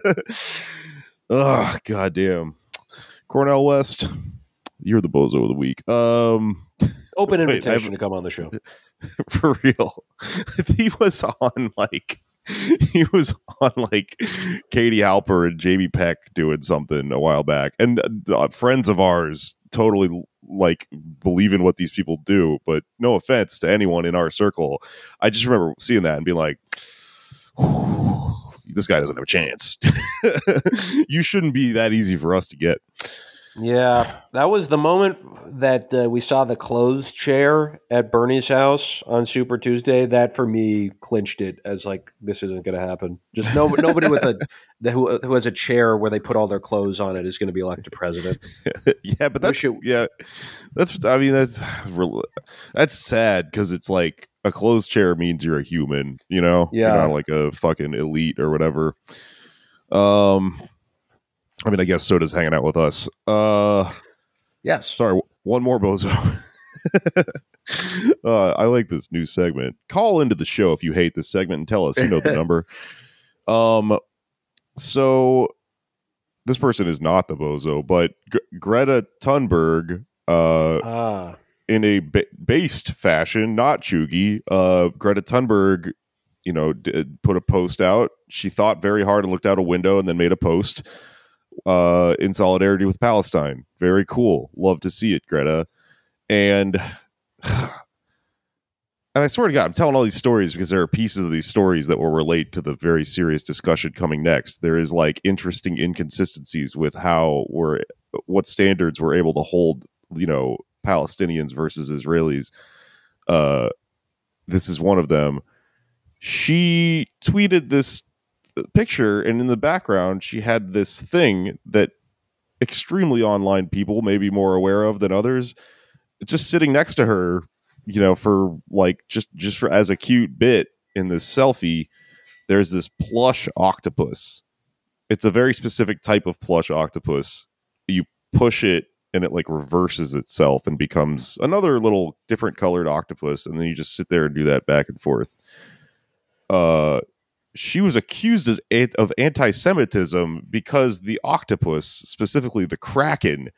oh, goddamn. Cornel West, you're the bozo of the week. Um, open invitation I've- to come on the show for real. he was on like he was on like Katie Halper and Jamie Peck doing something a while back, and uh, friends of ours totally like believe in what these people do. But no offense to anyone in our circle, I just remember seeing that and being like. This guy doesn't have a chance. you shouldn't be that easy for us to get. Yeah, that was the moment that uh, we saw the clothes chair at Bernie's house on Super Tuesday. That for me clinched it as like this isn't going to happen. Just no, nobody with a the, who, who has a chair where they put all their clothes on it is going to be elected president. yeah, but that's it- yeah, that's I mean that's that's sad because it's like a closed chair means you're a human, you know, Yeah. you're not like a fucking elite or whatever. Um, I mean, I guess so does hanging out with us. Uh, Yes, sorry, one more bozo. uh, I like this new segment. Call into the show if you hate this segment and tell us. You know the number. Um, so this person is not the bozo, but G- Greta Thunberg, uh, ah, in a ba- based fashion, not chuggy. Uh, Greta Thunberg, you know, d- put a post out. She thought very hard and looked out a window and then made a post uh, in solidarity with Palestine. Very cool. Love to see it, Greta. And and I swear to God, I'm telling all these stories because there are pieces of these stories that will relate to the very serious discussion coming next. There is like interesting inconsistencies with how we're what standards we're able to hold, you know, Palestinians versus Israelis. Uh, this is one of them. She tweeted this picture, and in the background, she had this thing that extremely online people may be more aware of than others. Just sitting next to her, you know, for like just just for as a cute bit in this selfie. There's this plush octopus. It's a very specific type of plush octopus. You push it and it like reverses itself and becomes another little different colored octopus and then you just sit there and do that back and forth uh she was accused as of anti-semitism because the octopus specifically the kraken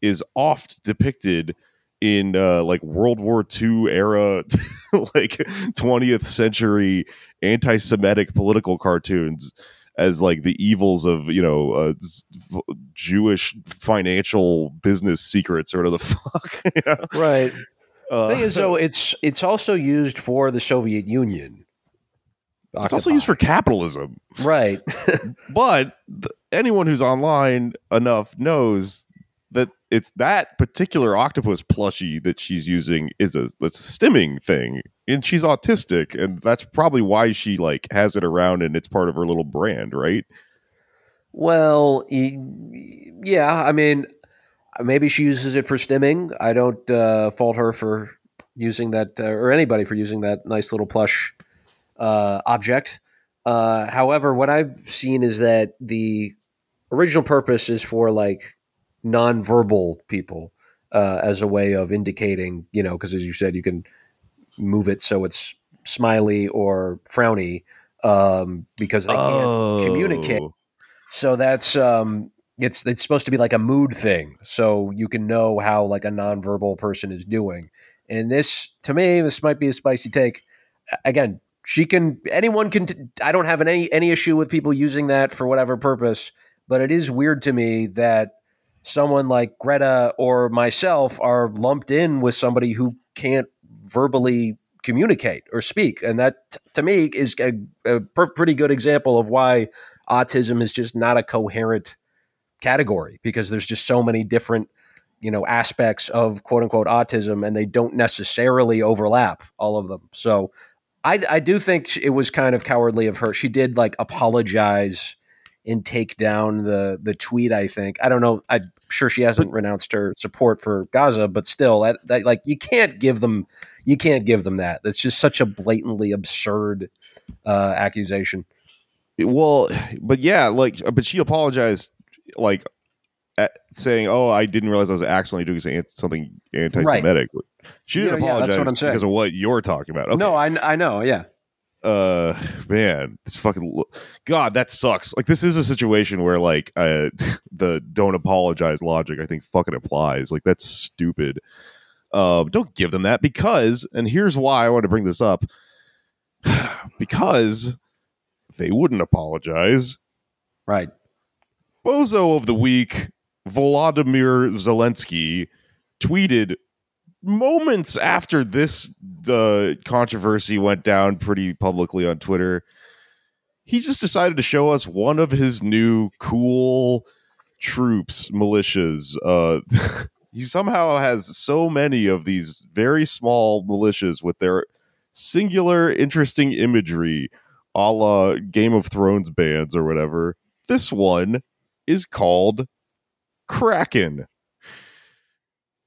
is oft depicted in uh like world war ii era like 20th century anti-semitic political cartoons as like the evils of you know uh, Jewish financial business secrets or whatever the fuck. you know? right. Uh, thing is, though, it's it's also used for the Soviet Union. It's also used for capitalism. right. But th- anyone who's online enough knows that it's that particular octopus plushie that she's using is a it's a stimming thing, and she's autistic, and that's probably why she like has it around and it's part of her little brand, right? Well, yeah. I mean, maybe she uses it for stimming. I don't uh, fault her for using that, uh, or anybody for using that nice little plush uh, object. Uh, however, what I've seen is that the original purpose is for like nonverbal people uh, as a way of indicating, you know, because as you said, you can move it so it's smiley or frowny um, because they can't communicate. Oh. So that's um, it's it's supposed to be like a mood thing, so you can know how like a nonverbal person is doing. And this, to me, this might be a spicy take. Again, she can. Anyone can. I don't have any any issue with people using that for whatever purpose, but it is weird to me that someone like Greta or myself are lumped in with somebody who can't verbally communicate or speak, and that to me is a, a per- pretty good example of why autism is just not a coherent category because there's just so many different you know aspects of quote unquote autism and they don't necessarily overlap all of them so i i do think it was kind of cowardly of her. She did like apologize and take down the the tweet i think. I don't know. I'm sure she hasn't renounced her support for gaza but still that, that like you can't give them you can't give them that. That's just such a blatantly absurd uh accusation. Well, but yeah, like, but she apologized, like, saying, "Oh, I didn't realize I was accidentally doing something- something anti-Semitic." She didn't Yeah, yeah, that's apologize what I'm saying. because of what you're talking about. Okay. no i i know yeah. Uh man this fucking god that sucks. Like this is a situation where like uh the don't apologize logic i think fucking applies. Like that's stupid. Um don't give them that because and here's why i want to bring this up. Because they wouldn't apologize. Right. Bozo of the week volodymyr zelensky tweeted moments after this uh, controversy went down pretty publicly on Twitter, he just decided to show us one of his new cool troops, militias. Uh, he somehow has so many of these very small militias with their singular, interesting imagery, a la Game of Thrones bands or whatever. This one is called Kraken.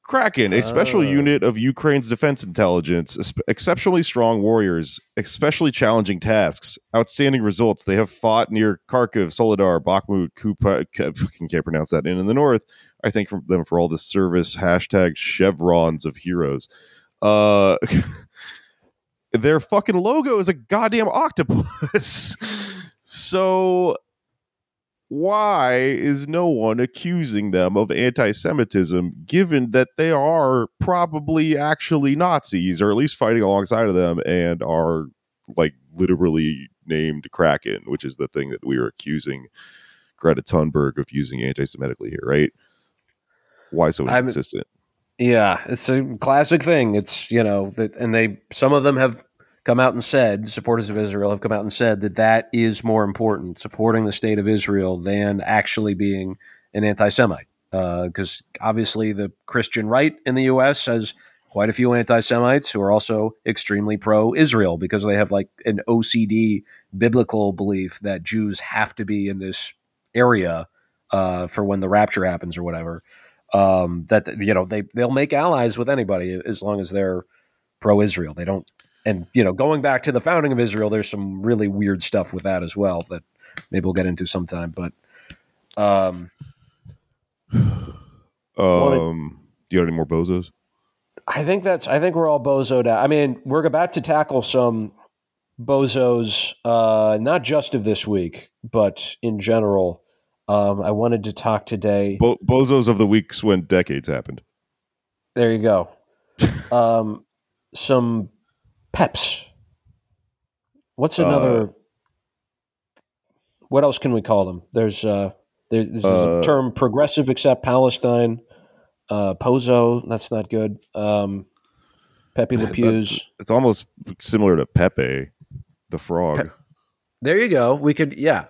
Kraken, a special Oh. unit of Ukraine's defense intelligence, exceptionally strong warriors, especially challenging tasks, outstanding results. They have fought near Kharkiv, Soledar, Bakhmut, Kupa, fucking can't pronounce that, and in the north. I thank for them for all the service. Hashtag chevrons of heroes. Uh, their fucking logo is a goddamn octopus. so why is no one accusing them of anti Semitism given that they are probably actually Nazis or at least fighting alongside of them and are like literally named Kraken, which is the thing that we are accusing Greta Thunberg of using anti Semitically here, right? Why so I'm- inconsistent? Yeah, it's a classic thing. It's you know that, and they some of them have come out and said supporters of Israel have come out and said that that is more important, supporting the state of Israel than actually being an anti-Semite. Because obviously, the Christian right in the U.S. has quite a few anti-Semites who are also extremely pro-Israel because they have like an OCD biblical belief that Jews have to be in this area uh, for when the rapture happens or whatever um, that you know they they'll make allies with anybody as long as they're pro-Israel. They don't, and you know, going back to the founding of Israel, there's some really weird stuff with that as well that maybe we'll get into sometime. But um, Um, do you have any more bozos? I think that's I think we're all bozoed out. I mean, we're about to tackle some bozos, uh, not just of this week, but in general. Um, I wanted to talk today. Bo- bozos of the weeks when decades happened. There you go. um, some peps. What's another? Uh, what else can we call them? There's uh, there's, there's Uh, a term progressive except Palestine. Uh, Pozo, that's not good. Um, Pepe Le Pews. It's almost similar to Pepe, the frog. Pe- There you go. We could, yeah,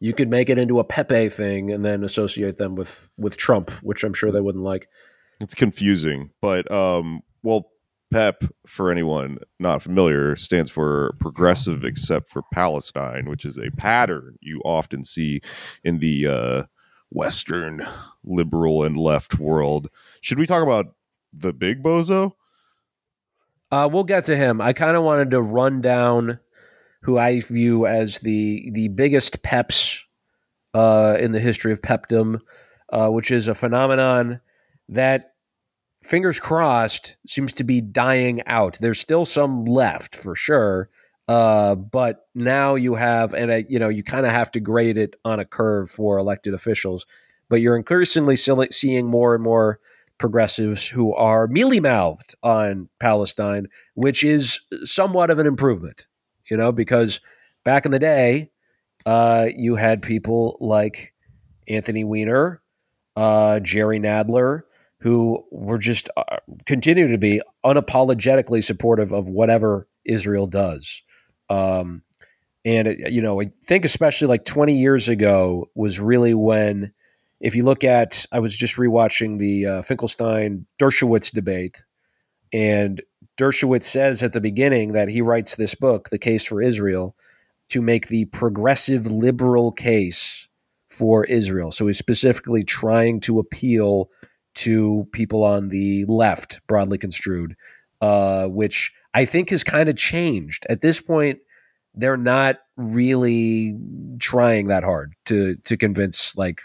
you could make it into a Pepe thing and then associate them with with Trump, which I'm sure they wouldn't like. It's confusing, but um, well, PEP for anyone not familiar stands for Progressive Except for Palestine, which is a pattern you often see in the uh, Western liberal and left world. Should we talk about the big bozo? Uh, we'll get to him. I kind of wanted to run down who I view as the the biggest peps uh, in the history of pepdom. uh, which is a phenomenon that, fingers crossed, seems to be dying out. There's still some left for sure, uh, but now you have, and I, you know, you kind of have to grade it on a curve for elected officials. But you're increasingly seeing more and more progressives who are mealy mouthed on Palestine, which is somewhat of an improvement, you know, because back in the day, uh, you had people like Anthony Weiner, uh, Jerry Nadler, who were just uh, continue to be unapologetically supportive of whatever Israel does. Um, and you know, I think especially like 20 years ago was really when if you look at, I was just rewatching the uh, Finkelstein Dershowitz debate, and Dershowitz says at the beginning that he writes this book, The Case for Israel, to make the progressive liberal case for Israel. So he's specifically trying to appeal to people on the left, broadly construed, uh, which I think has kind of changed. At this point, they're not really trying that hard to to convince like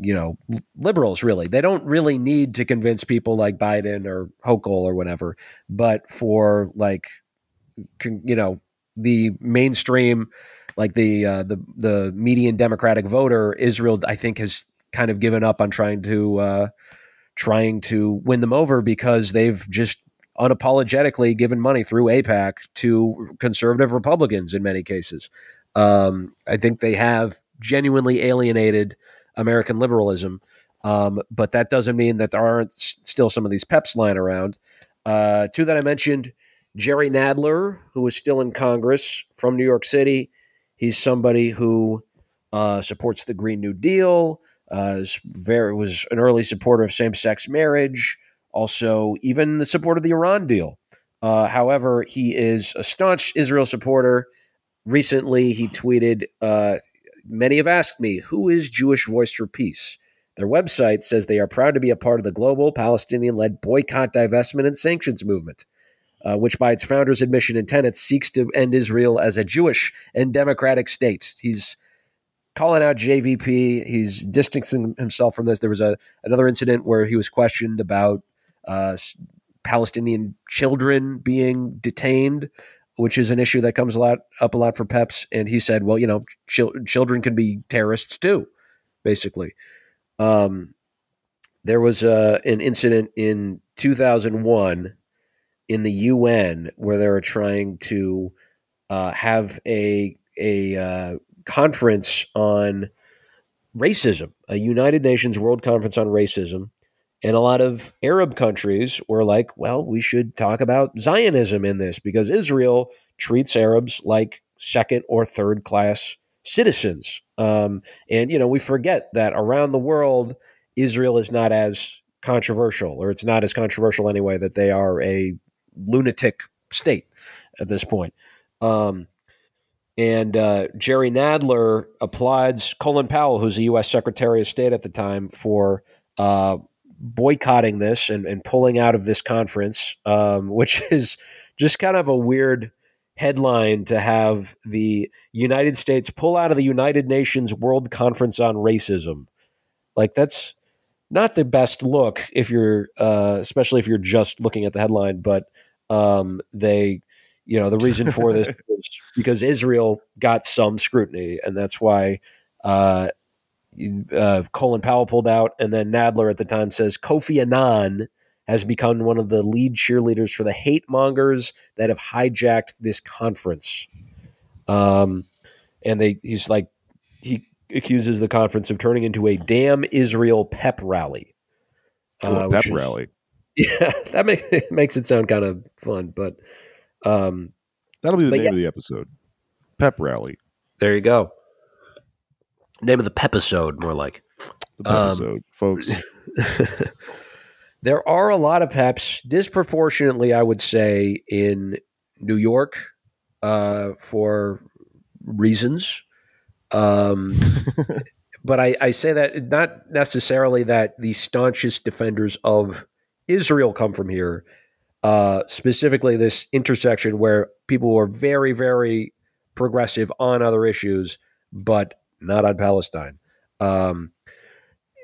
you know, liberals really. They don't really need to convince people like Biden or Hochul or whatever, but for like, you know, the mainstream, like the uh, the the median Democratic voter, Israel, I think has kind of given up on trying to uh, trying to win them over because they've just unapologetically given money through AIPAC to conservative Republicans in many cases. Um, I think they have genuinely alienated American liberalism. Um, but that doesn't mean that there aren't s- still some of these peps lying around. Uh, two that I mentioned Jerry Nadler, who is still in Congress from New York City. He's somebody who uh, supports the Green New Deal, uh, very, was an early supporter of same sex marriage, also, even the support of the Iran deal. Uh, however, he is a staunch Israel supporter. Recently, he tweeted uh, Many have asked me, who is Jewish Voice for Peace? Their website says they are proud to be a part of the global Palestinian led boycott, divestment, and sanctions movement, uh, which, by its founders' admission and tenets, seeks to end Israel as a Jewish and democratic state. He's calling out JVP. He's distancing himself from this. There was a another incident where he was questioned about uh, Palestinian children being detained which is an issue that comes a lot up a lot for Peps. And he said, well, you know, ch- children can be terrorists too, basically. Um, there was uh, an incident in 2001 in the UN where they were trying to uh, have a a uh, conference on racism, a United Nations World Conference on Racism, and a lot of Arab countries were like, well, we should talk about Zionism in this because Israel treats Arabs like second or third class citizens. Um, and, you know, we forget that around the world, Israel is not as controversial, or it's not as controversial anyway, that they are a lunatic state at this point. Um, and uh, Jerry Nadler applauds Colin Powell, who's the U.S. Secretary of State at the time, for uh, boycotting this and, and pulling out of this conference, um, which is just kind of a weird headline to have the United States pull out of the United Nations World Conference on Racism. Like that's not the best look if you're, uh, especially if you're just looking at the headline. But um, they, you know, the reason for this is because Israel got some scrutiny, and that's why uh, uh, Colin Powell pulled out, and then Nadler at the time says Kofi Annan has become one of the lead cheerleaders for the hate mongers that have hijacked this conference. Um, and they he's like he accuses the conference of turning into a damn Israel pep rally. Uh, pep is, rally. Yeah, that makes makes it sound kind of fun, but um, that'll be the name yeah. of the episode. Pep rally. There you go. Name of the pepisode, more like. The pepisode, um, folks. there are a lot of peps, disproportionately, I would say, in New York uh, for reasons. Um, but I, I say that not necessarily that the staunchest defenders of Israel come from here. Uh, specifically, this intersection where people were very, very progressive on other issues, but not on Palestine. Um,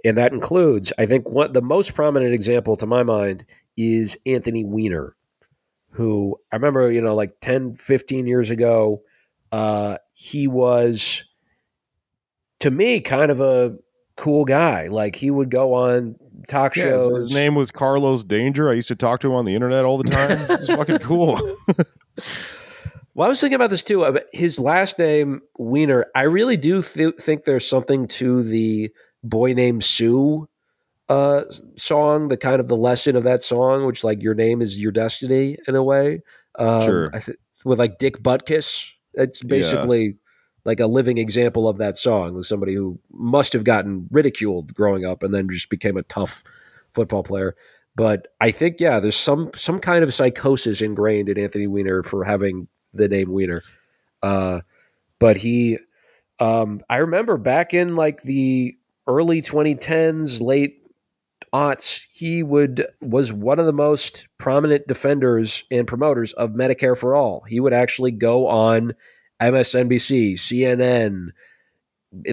and that includes, I think, what the most prominent example to my mind is Anthony Weiner, who I remember, you know, like 10, 15 years ago, uh, he was, to me, kind of a cool guy. Like he would go on talk Yeah, shows. his- his name was Carlos Danger. I used to talk to him on the internet all the time. It's fucking cool. Well, I was thinking about this too. His last name, Weiner, I really do th- think there's something to the boy named Sue uh, song, the kind of the lesson of that song, which like your name is your destiny in a way. Um, Sure. I th- with like Dick Butkus. It's Yeah. Like a living example of that song somebody who must have gotten ridiculed growing up and then just became a tough football player. But I think, yeah, there's some some kind of psychosis ingrained in Anthony Weiner for having the name Weiner. Uh, but he, um, I remember back in like the early 2010s, late aughts, he would was one of the most prominent defenders and promoters of Medicare for all. He would actually go on MSNBC, CNN,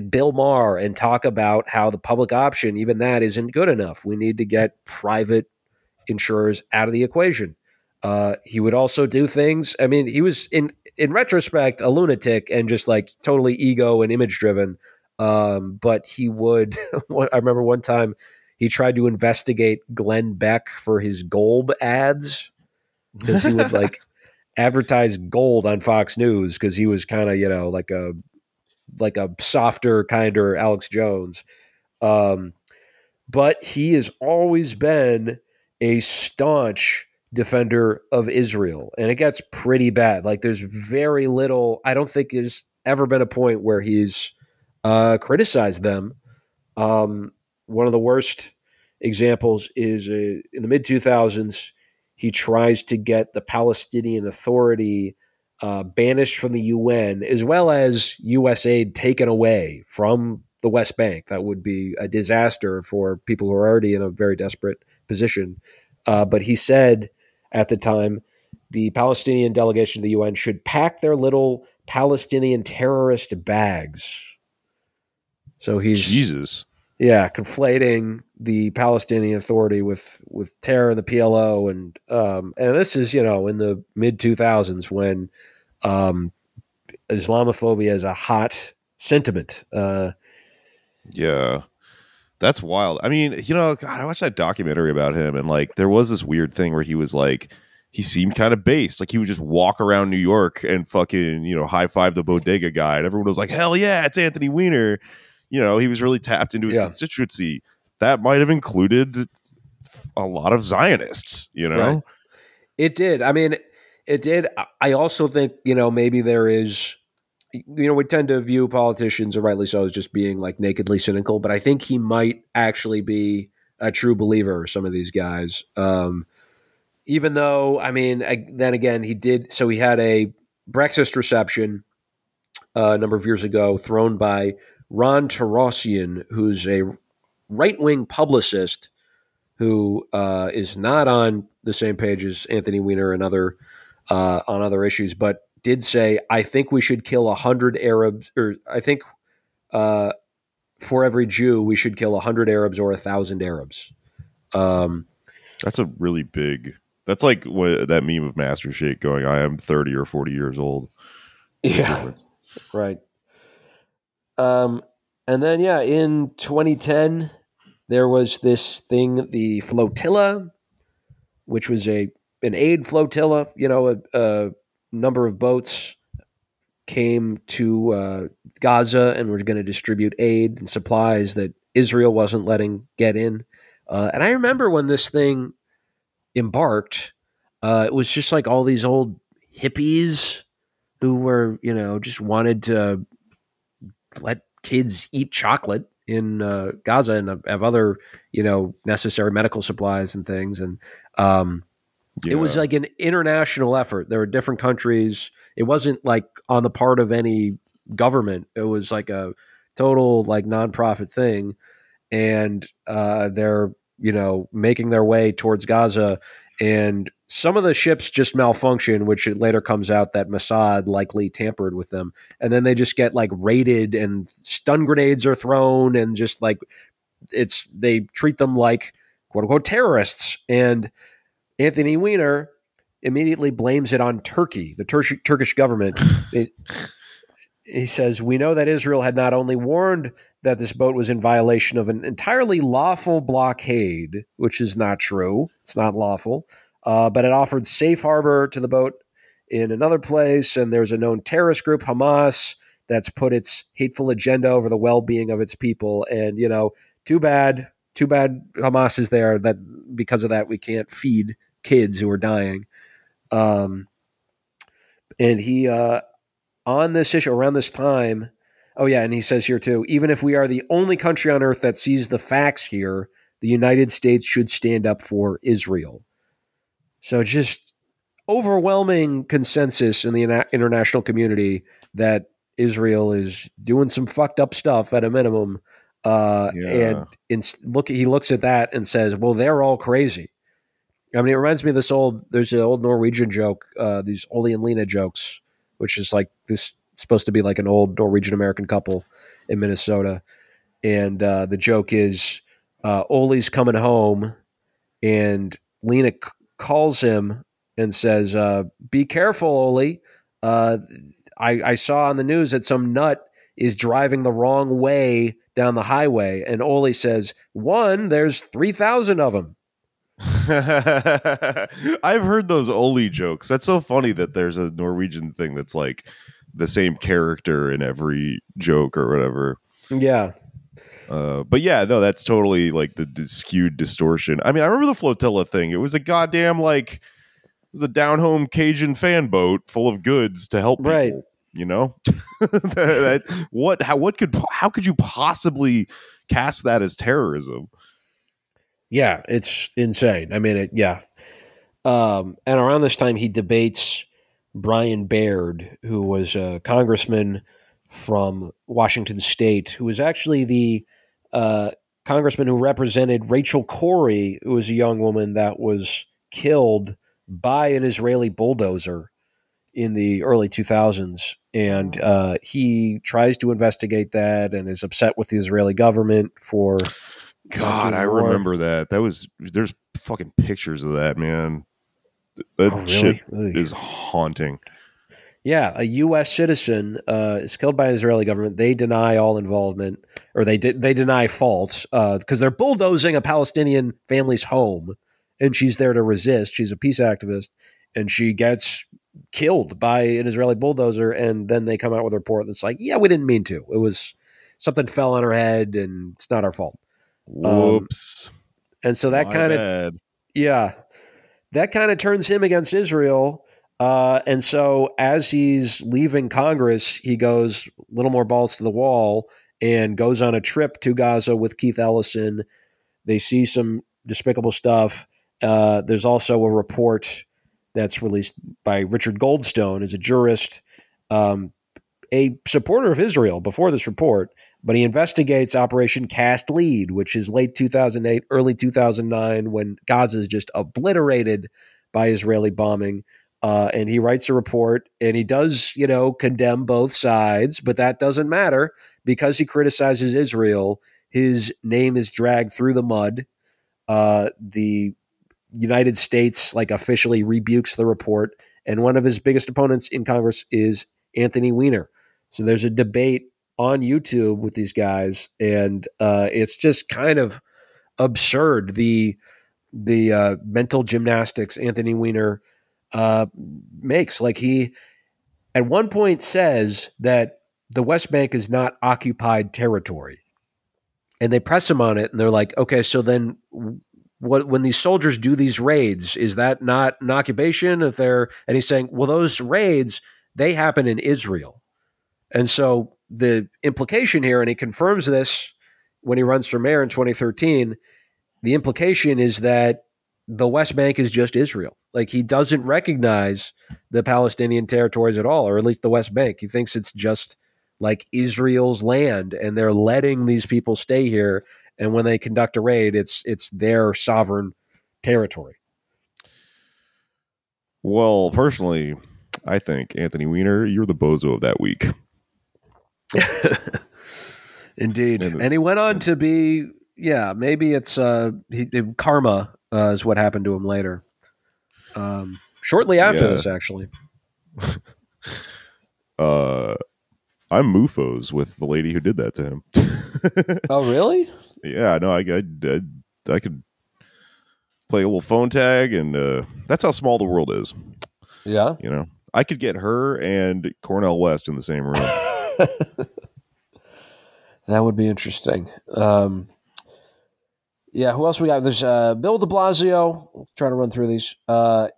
Bill Maher, and talk about how the public option, even that, isn't good enough. We need to get private insurers out of the equation. Uh, he would also do things. I mean, he was in in retrospect a lunatic and just like totally ego and image driven. Um, but he would. I remember one time he tried to investigate Glenn Beck for his gold ads because he would like advertise gold on Fox News because he was kind of you know like a like a softer, kinder Alex Jones. Um, but he has always been a staunch defender of Israel, and it gets pretty bad. Like there's very little. I don't think there's ever been a point where he's uh, criticized them. Um, one of the worst examples is uh, in the mid 2000s. He tries to get the Palestinian Authority uh, banished from the UN, as well as U.S. aid taken away from the West Bank. That would be a disaster for people who are already in a very desperate position. Uh, but he said at the time the Palestinian delegation to the UN should pack their little Palestinian terrorist bags. So he's Jesus. yeah, conflating the Palestinian Authority with with terror and the PLO, and um, and this is you know in the mid two thousands when um, Islamophobia is a hot sentiment. Uh, Yeah. That's wild. I mean, you know, God, I watched that documentary about him and like there was this weird thing where he was like he seemed kind of based. Like he would just walk around New York and fucking, you know, high five the bodega guy. And everyone was like, Hell yeah, it's Anthony Weiner. You know, he was really tapped into his Yeah. constituency. That might have included a lot of Zionists, you know? Right. It did. I mean, it did. I- also think, you know, maybe there is, you know, we tend to view politicians, and rightly so, as just being like nakedly cynical, but I think he might actually be a true believer, some of these guys. Um, even though, I mean, I, then again, he did, so he had a breakfast reception uh, a number of years ago thrown by Ronn Torossian, who's a right wing publicist who uh, is not on the same page as Anthony Weiner and other uh, on other issues, but did say, "I think we should kill a hundred Arabs, or I think uh, for every Jew we should kill a hundred Arabs or a thousand Arabs." Um, That's a really big that's like what that meme of Master Shake going, I am 30 or 40 years old. yeah, right. Um, and then yeah, in 2010 there was this thing, the flotilla, which was a an aid flotilla. You know, a, a number of boats came to uh, Gaza and were going to distribute aid and supplies that Israel wasn't letting get in. Uh, and I remember when this thing embarked, uh, it was just like all these old hippies who were, you know, just wanted to let kids eat chocolate in uh, Gaza and have other, you know, necessary medical supplies and things. And um, it was like an international effort. There were different countries. It wasn't like on the part of any government. It was like a total like nonprofit thing, and uh, they're you know making their way towards Gaza. And some of the ships just malfunction, which it later comes out that Mossad likely tampered with them, and then they just get like raided, and stun grenades are thrown, and just like it's they treat them like quote unquote terrorists. And Anthony Weiner immediately blames it on Turkey, the Tur- Turkish government. he says, We know that Israel had not only warned that this boat was in violation of an entirely lawful blockade, which is not true, it's not lawful, uh, but it offered safe harbor to the boat in another place. And there's a known terrorist group, Hamas, that's put its hateful agenda over the well being of its people. And, you know, too bad, too bad Hamas is there that because of that, we can't feed kids who are dying. Um, and he, uh, on this issue around this time. Oh, yeah. And he says here too even if we are the only country on earth that sees the facts here, the United States should stand up for Israel. So just overwhelming consensus in the international community that Israel is doing some fucked up stuff at a minimum. Uh, yeah. And in, look, he looks at that and says, "Well, they're all crazy." I mean, it reminds me of this old. There's an old Norwegian joke. Uh, these Ole and Lena jokes which is like this supposed to be like an old Norwegian American couple in Minnesota. And uh, the joke is uh, Ole's coming home, and Lena calls him and says, uh, "Be careful, Ole. Uh, I, I saw on the news that some nut is driving the wrong way down the highway." And Ole says, "One, there's three thousand of them." I've heard those Ole jokes. That's so funny that there's a Norwegian thing that's like the same character in every joke or whatever. Yeah. Uh, but yeah, no, that's totally like the, the, skewed distortion. I mean, I remember the flotilla thing. It was a goddamn like it was a down home Cajun fan boat full of goods to help people. Right. You know, that, that, what? How? What could? How could you possibly cast that as terrorism? Yeah, it's insane. I mean, it, yeah. Um, and around this time, he debates Brian Baird, who was a congressman from Washington State, who was actually the uh, congressman who represented Rachel Corrie, who was a young woman that was killed by an Israeli bulldozer in the early 2000s. And uh, he tries to investigate that and is upset with the Israeli government for God, I remember that. That was there's fucking pictures of that man. That oh, really? shit Ugh. is haunting. Yeah, a U.S. citizen uh, is killed by the Israeli government. They deny all involvement, or they de- they deny fault because uh, they're bulldozing a Palestinian family's home, and she's there to resist. She's a peace activist, and she gets killed by an Israeli bulldozer. And then they come out with a report that's like, "Yeah, we didn't mean to. It was something fell on her head, and it's not our fault." Whoops. Um, and so that kind of, yeah, that kind of turns him against Israel. Uh, and so as he's leaving Congress, he goes a little more balls to the wall and goes on a trip to Gaza with Keith Ellison. They see some despicable stuff. Uh, there's also a report that's released by Richard Goldstone as a jurist, um, a supporter of Israel before this report, but he investigates Operation Cast Lead, which is late 2008, early 2009, when Gaza is just obliterated by Israeli bombing. Uh, and he writes a report and he does, you know, condemn both sides, but that doesn't matter because he criticizes Israel. His name is dragged through the mud. Uh, the United States, like, officially rebukes the report. And one of his biggest opponents in Congress is Anthony Weiner. So there's a debate on YouTube with these guys, and uh, it's just kind of absurd the the uh, mental gymnastics Anthony Weiner uh, makes. Like he at one point says that the West Bank is not occupied territory, and they press him on it, and they're like, "Okay, so then." What, when these soldiers do these raids, is that not an occupation? If they're and he's saying, well, those raids they happen in Israel, and so the implication here, and he confirms this when he runs for mayor in 2013, the implication is that the West Bank is just Israel. Like he doesn't recognize the Palestinian territories at all, or at least the West Bank. He thinks it's just like Israel's land, and they're letting these people stay here. And when they conduct a raid, it's it's their sovereign territory. Well, personally, I think Anthony Weiner, you're the bozo of that week. Indeed. And, and, he went on to be, yeah, maybe it's uh, he, karma uh, is what happened to him later. Um, shortly after Yeah. this, actually. Uh, I'm Mufos with the lady who did that to him. Oh, really? yeah, no, I, I, I, I could play a little phone tag, and uh, that's how small the world is. Yeah. You know, I could get her and Cornel West in the same room. That would be interesting. Um, yeah, who else we got? There's uh, Bill De Blasio. I'll try to run through these. Uh,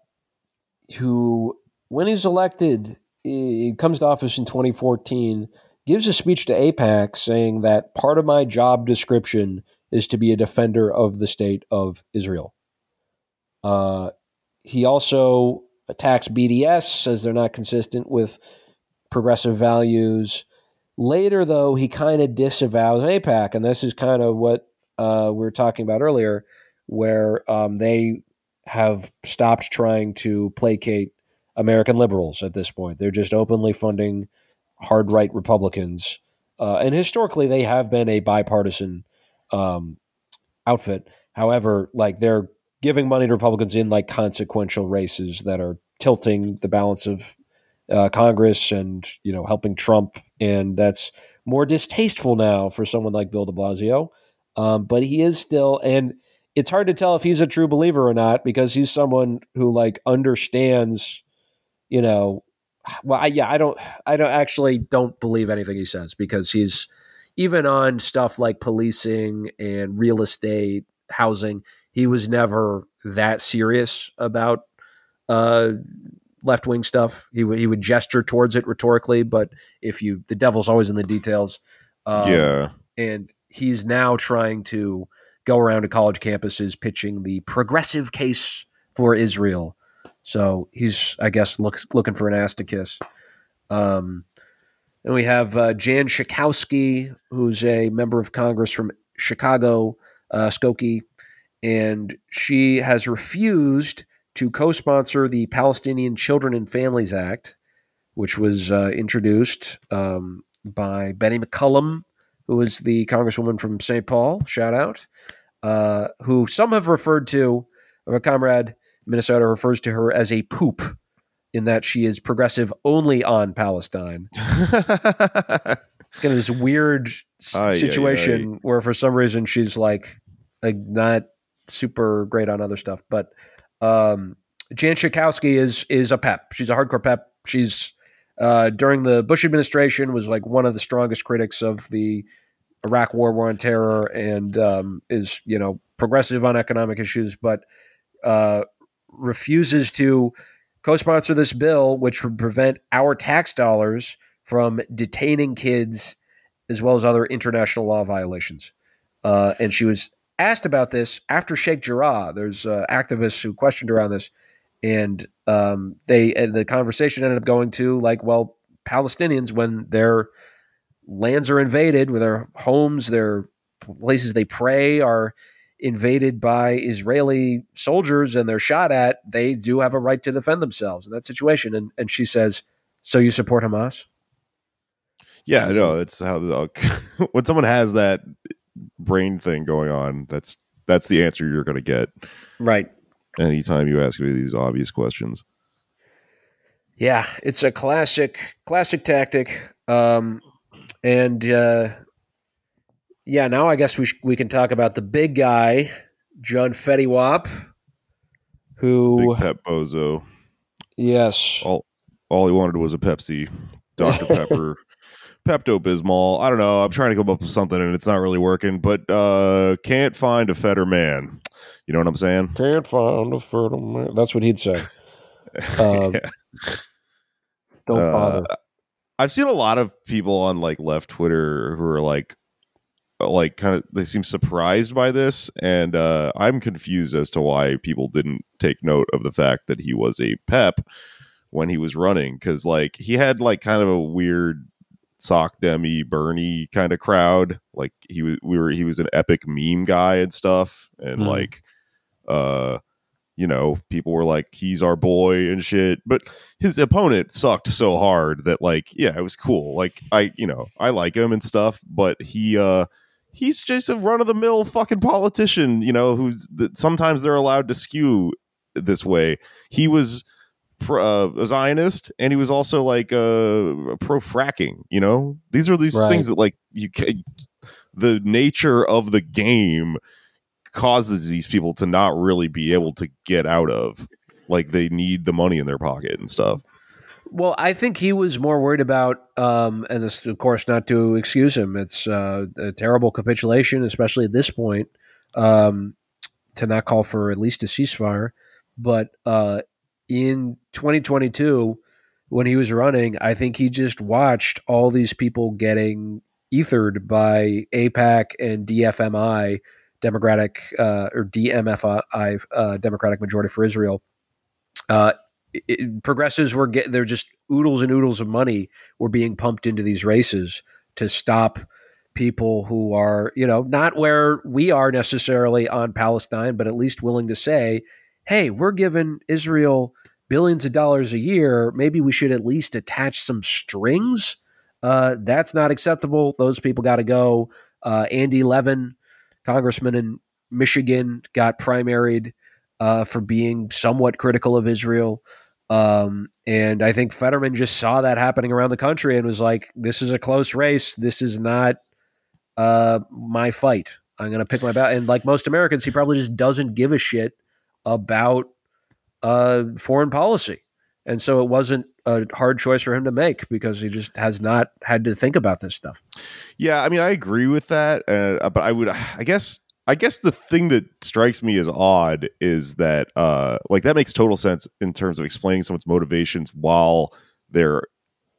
who, when he's elected, he comes to office in 2014, gives a speech to AIPAC saying that part of my job description is to be a defender of the state of Israel. Uh, he also attacks BDS, says they're not consistent with progressive values. Later, though, he kind of disavows AIPAC, and this is kind of what uh, we were talking about earlier, where um, they have stopped trying to placate American liberals at this point. They're just openly funding hard right Republicans, uh, and historically, they have been a bipartisan um, outfit. However, like they're giving money to Republicans in like consequential races that are tilting the balance of uh, Congress and you know helping Trump, and that's more distasteful now for someone like Bill De Blasio. Um, but he is still, and it's hard to tell if he's a true believer or not because he's someone who like understands, you know. Well, I, yeah, I don't, I don't actually don't believe anything he says because he's even on stuff like policing and real estate, housing. He was never that serious about uh, left wing stuff. He would he would gesture towards it rhetorically, but if you the devil's always in the details. Um, yeah, and he's now trying to go around to college campuses pitching the progressive case for Israel. So he's, I guess, looks looking for an ass to kiss. Um, and we have uh, Jan Schakowsky, who's a member of Congress from Chicago, uh, Skokie, and she has refused to co-sponsor the Palestinian Children and Families Act, which was uh, introduced um, by Betty McCollum, who is the congresswoman from St. Paul. Shout out, uh, who some have referred to. Our comrade Minnesota refers to her as a poop, in that she is progressive only on Palestine. It's kind of this weird s- Ay, ay, situation where, for some reason, she's like, like not super great on other stuff. But um, Jan Schakowsky is is a pep. She's a hardcore pep. She's uh, during the Bush administration was like one of the strongest critics of the Iraq War, War on Terror, and um, is you know progressive on economic issues, but uh, refuses to co-sponsor this bill, which would prevent our tax dollars from detaining kids as well as other international law violations. Uh, and she was asked about this after Sheikh Jarrah. There's uh, activists who questioned her on this, and um, they and the conversation ended up going to like, well, Palestinians when their lands are invaded, with their homes, their places they pray are invaded by Israeli soldiers and they're shot at, they do have a right to defend themselves in that situation. And and she says, "So you support Hamas?" yeah, no, it's how the, when someone has that brain thing going on, that's that's the answer you're going to get Right. Anytime you ask me these obvious questions. Yeah, it's a classic classic tactic. Um, and uh, yeah, now I guess we sh- we can talk about the big guy, John Fetty Wap, who Pep Bozo. yes, All all he wanted was a Pepsi, Dr Pepper, Pepto Bismol. I don't know. I'm trying to come up with something and it's not really working. But uh can't find a fetter man. You know what I'm saying? can't find a fertile man. That's what he'd say. Um, Yeah. Don't Uh, bother. I've seen a lot of people on like left Twitter who are like like kind of they seem surprised by this and uh I'm confused as to why people didn't take note of the fact that he was a pep when he was running cuz like he had like kind of a weird sock demi Bernie kind of crowd like he was we were he was an epic meme guy and stuff and Hmm. like uh you know people were like he's our boy and shit but his opponent sucked so hard that like yeah it was cool like i you know i like him and stuff but he uh he's just a run of the mill fucking politician, you know, who's that sometimes they're allowed to skew this way. He was uh, a Zionist, and he was also like uh, pro fracking. You know, these are these Right. things that like you can. The nature of the game causes these people to not really be able to get out of. Like they need the money in their pocket and stuff. Well, I think he was more worried about, um, and this, of course, not to excuse him. It's uh, a terrible capitulation, especially at this point, um, to not call for at least a ceasefire. But uh, in 2022, when he was running, I think he just watched all these people getting ethered by AIPAC and DFMI, Democratic uh, or DMFI, uh, Democratic Majority for Israel. Uh, it, progressives were getting they're just oodles and oodles of money were being pumped into these races to stop people who are you know not where we are necessarily on Palestine, but at least willing to say, hey, we're giving Israel billions of dollars a year. Maybe we should at least attach some strings. Uh, that's not acceptable. Those people got to go. Uh, Andy Levin, congressman in Michigan, got primaried uh, for being somewhat critical of Israel. Um, and I think Fetterman just saw that happening around the country and was like, "This is a close race. This is not uh, my fight. I'm going to pick my battle." And like most Americans, he probably just doesn't give a shit about uh, foreign policy, and so it wasn't a hard choice for him to make because he just has not had to think about this stuff. Yeah, I mean, I agree with that, uh, but I would, I guess, I guess the thing that strikes me as odd is that, uh, like, that makes total sense in terms of explaining someone's motivations while they're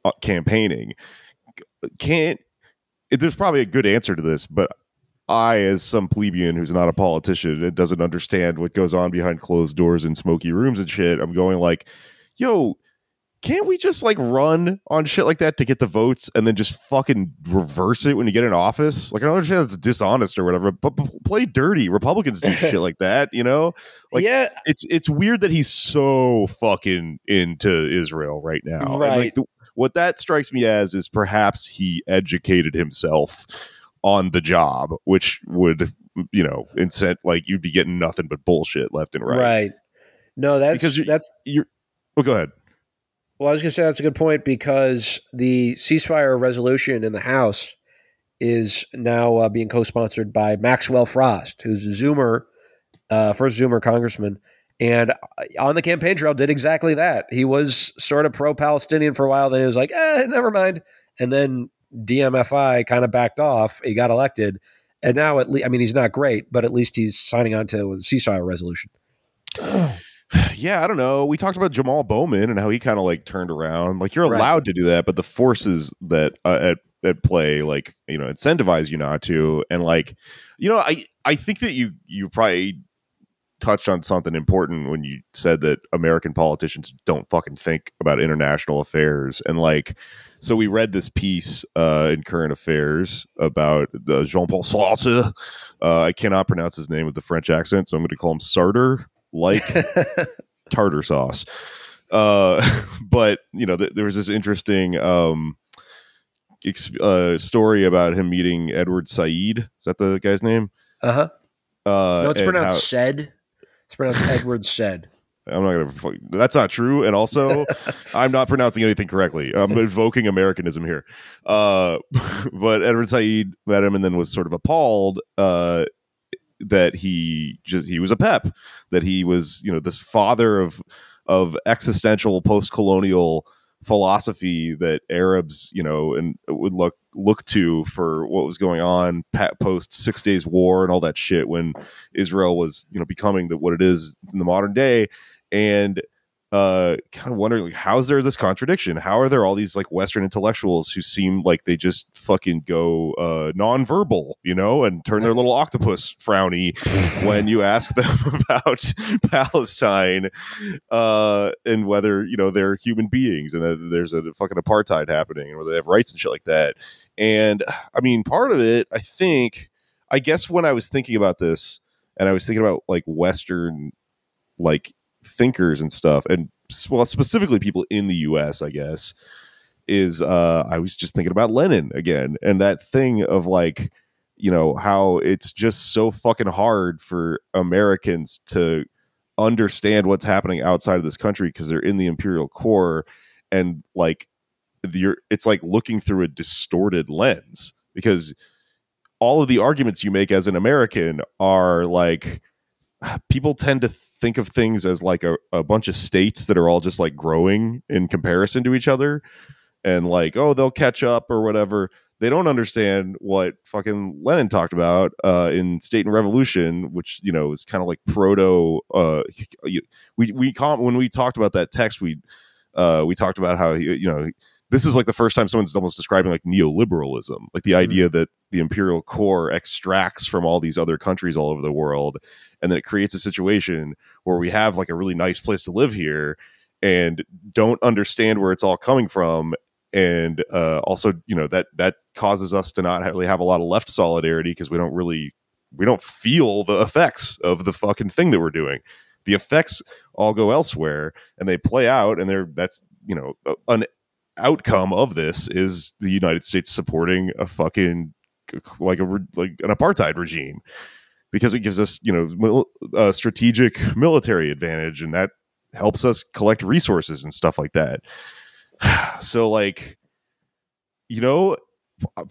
uh, campaigning. Can't there's probably a good answer to this, but I, as some plebeian who's not a politician and doesn't understand what goes on behind closed doors in smoky rooms and shit, I'm going like, yo, can't we just like run on shit like that to get the votes and then just fucking reverse it when you get in office? Like I don't understand it's dishonest or whatever, but, but play dirty. Republicans do shit like that, you know? Like yeah, it's it's weird that he's so fucking into Israel right now. And, Right. like, the, what that strikes me as is perhaps he educated himself on the job, which would you know incent like you'd be getting nothing but bullshit left and right. right. No, that's Because you- that's You're well, go ahead. Well, I was going to say that's a good point because the ceasefire resolution in the House is now uh, being co-sponsored by Maxwell Frost, who's a Zoomer, uh, first Zoomer congressman, and uh, on the campaign trail did exactly that. He was sort of pro-Palestinian for a while, then he was like, "Eh, never mind," and then DMFI kind of backed off. He got elected, and now at least, I mean, he's not great, but at least he's signing on to the ceasefire resolution. Yeah, I don't know. We talked about Jamal Bowman and how he kind of like turned around. Like you're Right. allowed to do that, but the forces that uh, at at play like you know incentivize you not to. And like you know, I I think that you you probably touched on something important when you said that American politicians don't fucking think about international affairs and like. So we read this piece uh, in Current Affairs about the Jean-Paul Sartre. Uh, I cannot pronounce his name with the French accent, so I'm going to call him Sartre. Like tartar sauce. Uh, but you know, th- there was this interesting um, uh, story about him meeting Edward Said. Is that the guy's name? Uh huh. Uh, No, it's pronounced how- said. It's pronounced Edward said. I'm not gonna. That's not true. And also, I'm not pronouncing anything correctly. I'm invoking Americanism here. Uh, but Edward Said met him and then was sort of appalled uh, that he just he was a pep. That he was you know this father of of existential post colonial philosophy that Arabs you know and would look look to for what was going on post Six Days War and all that shit when Israel was you know becoming the, what it is in the modern day and uh kind of wondering like how's there this contradiction? How are there all these like western intellectuals who seem like they just fucking go uh nonverbal you know and turn their little octopus frowny when you ask them about palestine uh and whether you know they're human beings and that there's a fucking apartheid happening and whether they have rights and shit like that. And i mean part of it i think i guess when i was thinking about this and i was thinking about like western like thinkers and stuff and well specifically people in the US I guess is uh I was just thinking about Lenin again and that thing of like you know how it's just so fucking hard for Americans to understand what's happening outside of this country because they're in the imperial core and like you're it's like looking through a distorted lens because all of the arguments you make as an American are like people tend to think of things as like a, a bunch of states that are all just like growing in comparison to each other and like oh they'll catch up or whatever they don't understand what fucking Lenin talked about uh, in State and Revolution, which you know is kind of like proto. Uh, we we when we talked about that text, we uh, we talked about how you know this is like the first time someone's almost describing like neoliberalism, like the mm-hmm. idea that the imperial core extracts from all these other countries all over the world, and then it creates a situation where we have like a really nice place to live here and don't understand where it's all coming from and uh, also you know that that causes us to not really have a lot of left solidarity because we don't really we don't feel the effects of the fucking thing that we're doing the effects all go elsewhere and they play out and they're that's you know an outcome of this is the united states supporting a fucking like a like an apartheid regime. Because it gives us you know a strategic military advantage and that helps us collect resources and stuff like that. So like you know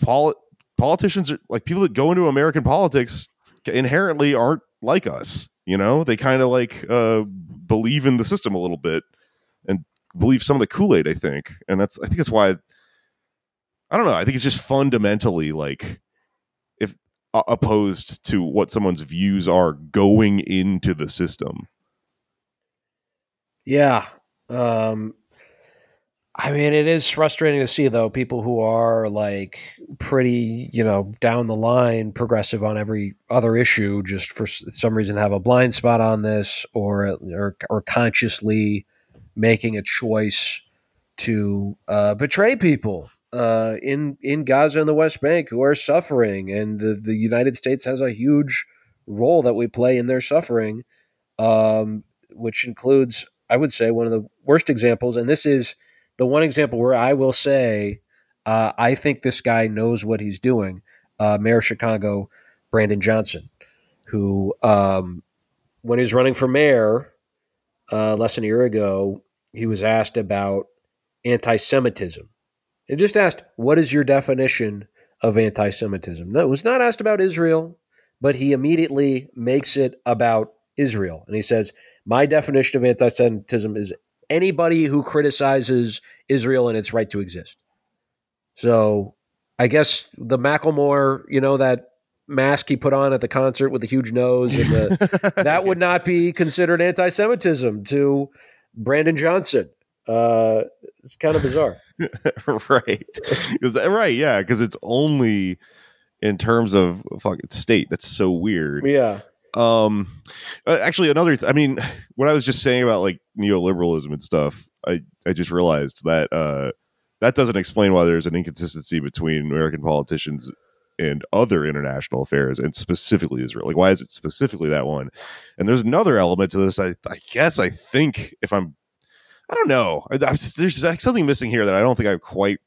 pol- politicians are like people that go into american politics inherently aren't like us you know? They kind of like uh believe in the system a little bit and believe some of the kool-aid i think. And that's i think that's why i don't know i think it's just fundamentally like if uh, opposed to what someone's views are going into the system. Yeah um I mean, it is frustrating to see though people who are like pretty, you know, down the line progressive on every other issue, just for some reason have a blind spot on this, or or, or consciously making a choice to uh, betray people uh, in in Gaza and the West Bank who are suffering, and the the United States has a huge role that we play in their suffering, um, which includes, I would say, one of the worst examples, and this is the one example where I will say, uh, I think this guy knows what he's doing. Uh, Mayor of Chicago, Brandon Johnson, who, um, when he was running for mayor uh, less than a year ago, he was asked about anti Semitism. And just asked, What is your definition of anti Semitism? No, it was not asked about Israel, but he immediately makes it about Israel. And he says, My definition of anti Semitism is anybody who criticizes Israel and its right to exist. So I guess the Macklemore, you know, that mask he put on at the concert with the huge nose and the, that would not be considered anti-Semitism to Brandon Johnson. Uh, it's kind of bizarre, right? right, yeah, because it's only in terms of fucking state. That's so weird. Yeah, um, uh, actually, another. Th- I mean, what I was just saying about like neoliberalism and stuff, I I just realized that uh, that doesn't explain why there's an inconsistency between American politicians and other international affairs, and specifically Israel. Like, why is it specifically that one? And there's another element to this. I I guess I think if I'm, I don't know. I, there's like something missing here that I don't think I've quite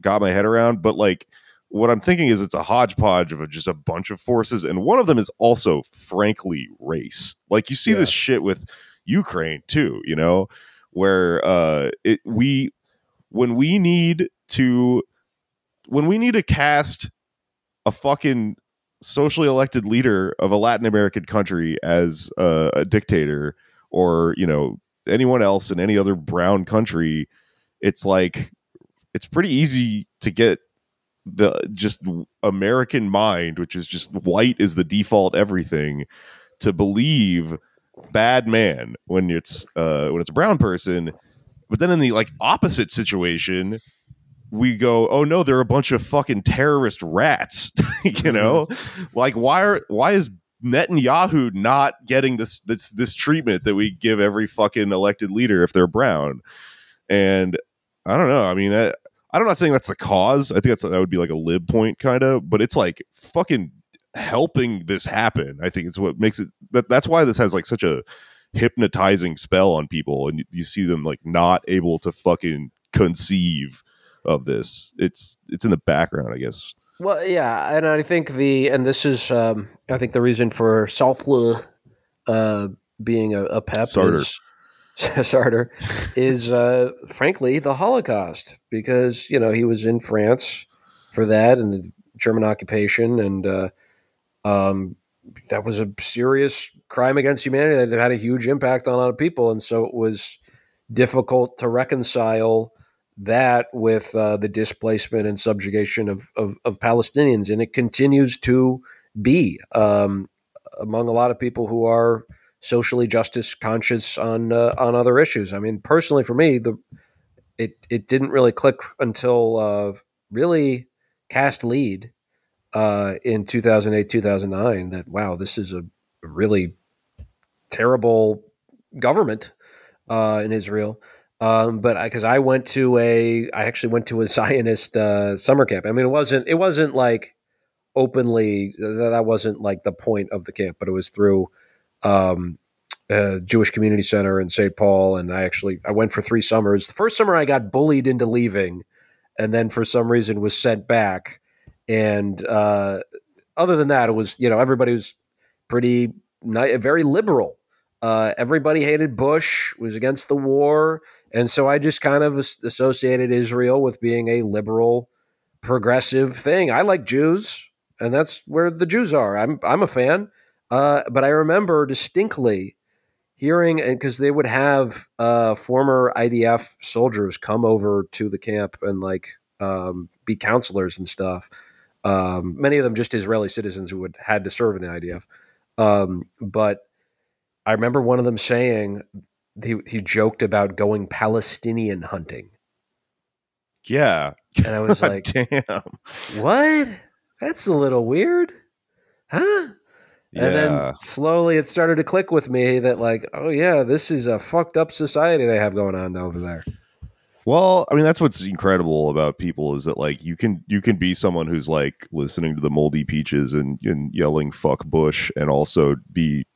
got my head around, but like what I'm thinking is it's a hodgepodge of just a bunch of forces, and one of them is also, frankly, race. Like you see yeah. this shit with Ukraine too, you know, where uh, it we when we need to when we need to cast a fucking socially elected leader of a Latin American country as a, a dictator, or you know anyone else in any other brown country, it's like it's pretty easy to get the just American mind, which is just white is the default everything, to believe bad man when it's uh when it's a brown person. But then in the like opposite situation, we go, oh no, they're a bunch of fucking terrorist rats. you know, mm-hmm. like why are why is Netanyahu not getting this this this treatment that we give every fucking elected leader if they're brown? And I don't know. I mean, I, I'm not saying that's the cause. I think that's that would be like a lib point kind of, but it's like fucking helping this happen. I think it's what makes it that that's why this has like such a hypnotizing spell on people and you, you see them like not able to fucking conceive of this. It's it's in the background, I guess. Well, yeah, and I think the and this is um, I think the reason for Southwell uh, being a, a pep is is uh, frankly the Holocaust because you know he was in France for that and the German occupation and uh, um, that was a serious crime against humanity that had a huge impact on a lot of people and so it was difficult to reconcile that with uh, the displacement and subjugation of, of, of Palestinians and it continues to be um, among a lot of people who are socially justice conscious on uh, on other issues. I mean, personally, for me, the it it didn't really click until uh, really cast lead uh, in 2008 2009 that wow this is a really terrible government uh, in Israel. Um, but because I, I, went to a, I actually went to a Zionist uh, summer camp. I mean, it wasn't, it wasn't like openly. That wasn't like the point of the camp, but it was through um, uh, Jewish Community Center in St. Paul, and I actually I went for three summers. The first summer I got bullied into leaving, and then for some reason was sent back. And uh, other than that, it was you know everybody was pretty very liberal. Uh, everybody hated Bush, was against the war, and so I just kind of associated Israel with being a liberal, progressive thing. I like Jews, and that's where the Jews are. I'm I'm a fan. Uh, but I remember distinctly hearing, because they would have uh, former IDF soldiers come over to the camp and like um, be counselors and stuff. Um, many of them just Israeli citizens who had had to serve in the IDF. Um, but I remember one of them saying he he joked about going Palestinian hunting. Yeah, and I was like, "Damn, what? That's a little weird, huh?" Yeah. And then slowly it started to click with me that like, oh yeah, this is a fucked up society they have going on over there. Well, I mean that's what's incredible about people is that like you can you can be someone who's like listening to the moldy peaches and, and yelling fuck Bush and also be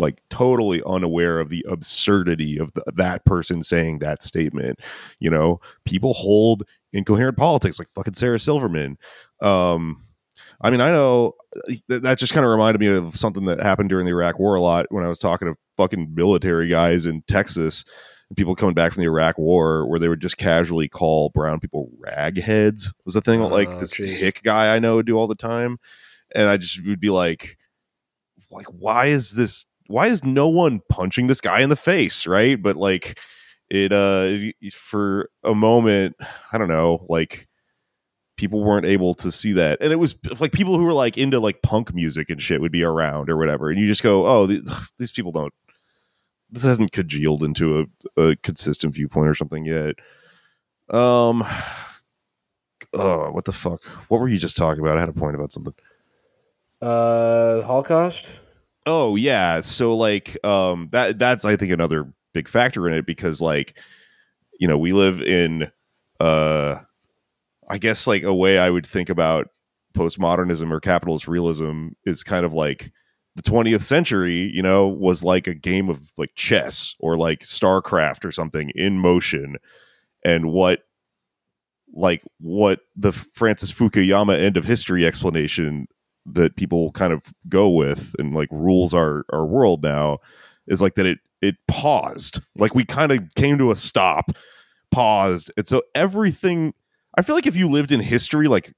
like totally unaware of the absurdity of the, that person saying that statement. You know, people hold incoherent politics like fucking Sarah Silverman. Um, I mean, I know that just kind of reminded me of something that happened during the Iraq War a lot when I was talking to fucking military guys in Texas and people coming back from the Iraq War, where they would just casually call brown people ragheads. Was the thing oh, like this geez. hick guy I know would do all the time, and I just would be like, like, why is this? Why is no one punching this guy in the face? Right, but like it uh for a moment, I don't know, like people weren't able to see that. And it was like people who were like into like punk music and shit would be around or whatever. And you just go oh these, these people don't this hasn't congealed into a, a, consistent viewpoint or something yet. Um oh what the fuck? What were you just talking about? I had a point about something. Uh holocaust oh yeah so like um that that's i think another big factor in it because like you know we live in uh I guess like a way I would think about postmodernism or capitalist realism is kind of like the 20th century, you know, was like a game of like chess or like StarCraft or something in motion. And what like what the Francis Fukuyama end of history explanation that people kind of go with and like rules our our world now is like that it it paused. Like we kind of came to a stop, paused. And so everything I feel like if you lived in history, like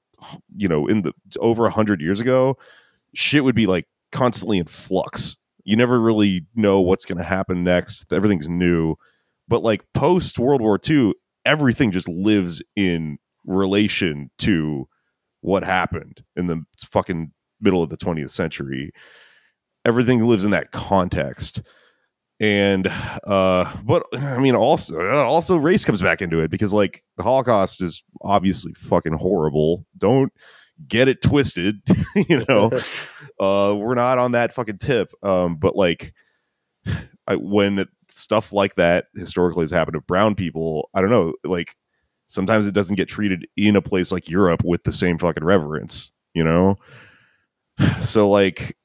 you know, in the over a hundred years ago, shit would be like constantly in flux. You never really know what's going to happen next. Everything's new, but like post World War II, everything just lives in relation to what happened in the fucking middle of the 20th century. Everything lives in that context. And uh but i mean also also race comes back into it because like the holocaust is obviously fucking horrible. Don't get it twisted you know? Uh we're not on that fucking tip. Um but like I, when stuff like that historically has happened to brown people i don't know like sometimes it doesn't get treated in a place like europe with the same fucking reverence you know so like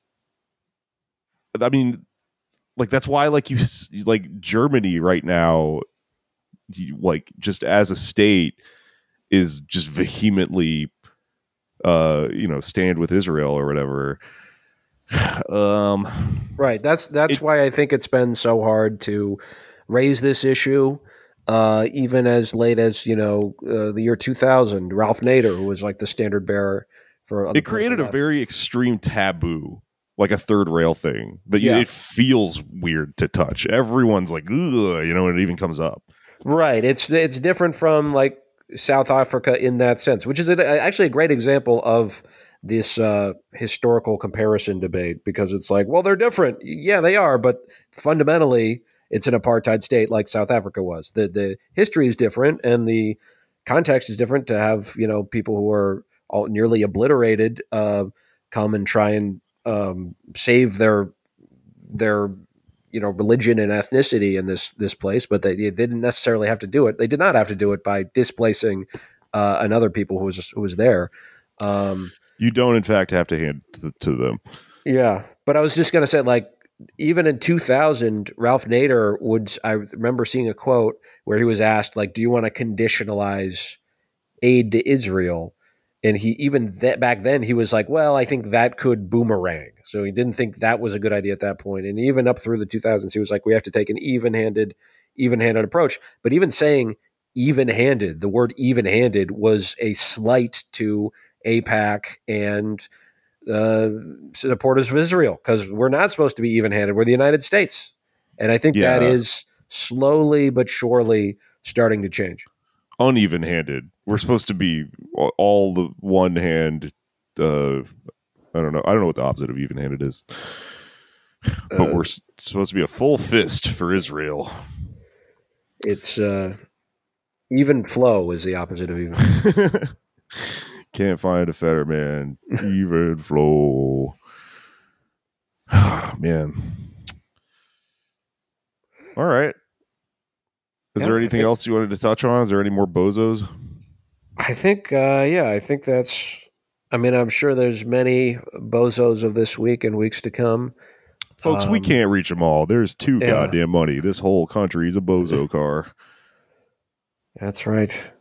i mean like that's why like you like Germany right now like just as a state is just vehemently uh, you know, stand with Israel or whatever. Um, Right. That's that's It- why I think it's been so hard to raise this issue. Uh, even as late as you know uh, the year 2000, Ralph Nader, who was like the standard bearer for it created a left. very extreme taboo, like a third rail thing that Yeah. it feels weird to touch. Everyone's like, Ugh, you know, when it even comes up. Right. It's it's different from like South Africa in that sense, which is a, actually a great example of this uh, historical comparison debate because it's like, well, they're different. Yeah, they are, but fundamentally, it's an apartheid state like South Africa was. The the history is different and the context is different. To have you know people who are all nearly obliterated uh, come and try and um, save their their you know religion and ethnicity in this this place, but they, they didn't necessarily have to do it. They did not have to do it by displacing uh, another people who was who was there. Um, You don't, in fact, have to hand to, to them. yeah, but I was just going to say, like, even in 2000, Ralph Nader would. I remember seeing a quote where he was asked, like, "Do you want to conditionalize aid to Israel?" And he even that back then he was like, "Well, I think that could boomerang." So he didn't think that was a good idea at that point. And even up through the 2000s, he was like, "We have to take an even-handed, even-handed approach." But even saying even-handed, the word even-handed was a slight to AIPAC and uh, supporters of Israel because we're not supposed to be even handed. We're the United States. And I think that Yeah. is slowly but surely starting to change. Uneven handed. We're supposed to be all- all the one hand. Uh, I don't know. I don't know what the opposite of even handed is. But Uh, we're supposed to be a full fist for Israel. It's uh, even flow is the opposite of even. Can't find a fatter man. Even flow. man. All right. Is Yeah, there anything think- else you wanted to touch on? Is there any more bozos? I think, uh, yeah, I think that's. I mean, I'm sure there's many bozos of this week and weeks to come. Folks, we Um, can't reach them all. There's too yeah. goddamn money. This whole country is a bozo car. That's right.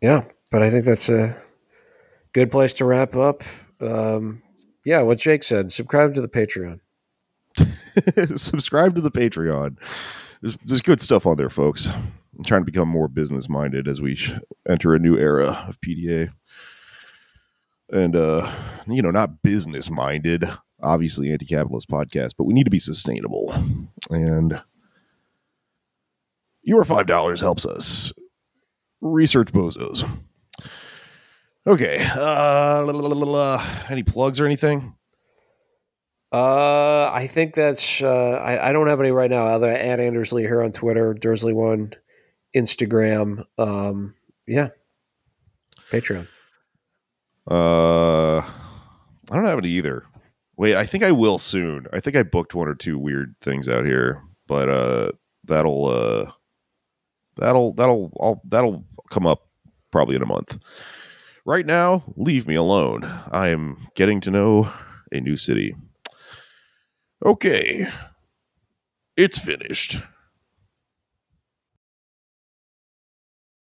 Yeah, but I think that's a good place to wrap up. Um, yeah, what Jake said. Subscribe to the Patreon. Subscribe to the Patreon. There's, there's good stuff on there, folks. I'm trying to become more business minded as we enter a new era of PDA. And, uh, you know, not business minded, obviously anti capitalist podcast, but we need to be sustainable. And your $5 helps us research bozos. Okay. Uh, la, la, la, any plugs or anything? Uh, I think that's. Uh, I, I don't have any right now. Other at Andersley here on Twitter, Dursley one, Instagram. Um, yeah, Patreon. Uh, I don't have any either. Wait, I think I will soon. I think I booked one or two weird things out here, but uh, that'll uh, that'll that'll I'll, that'll come up probably in a month. Right now, leave me alone. I am getting to know a new city. Okay, it's finished.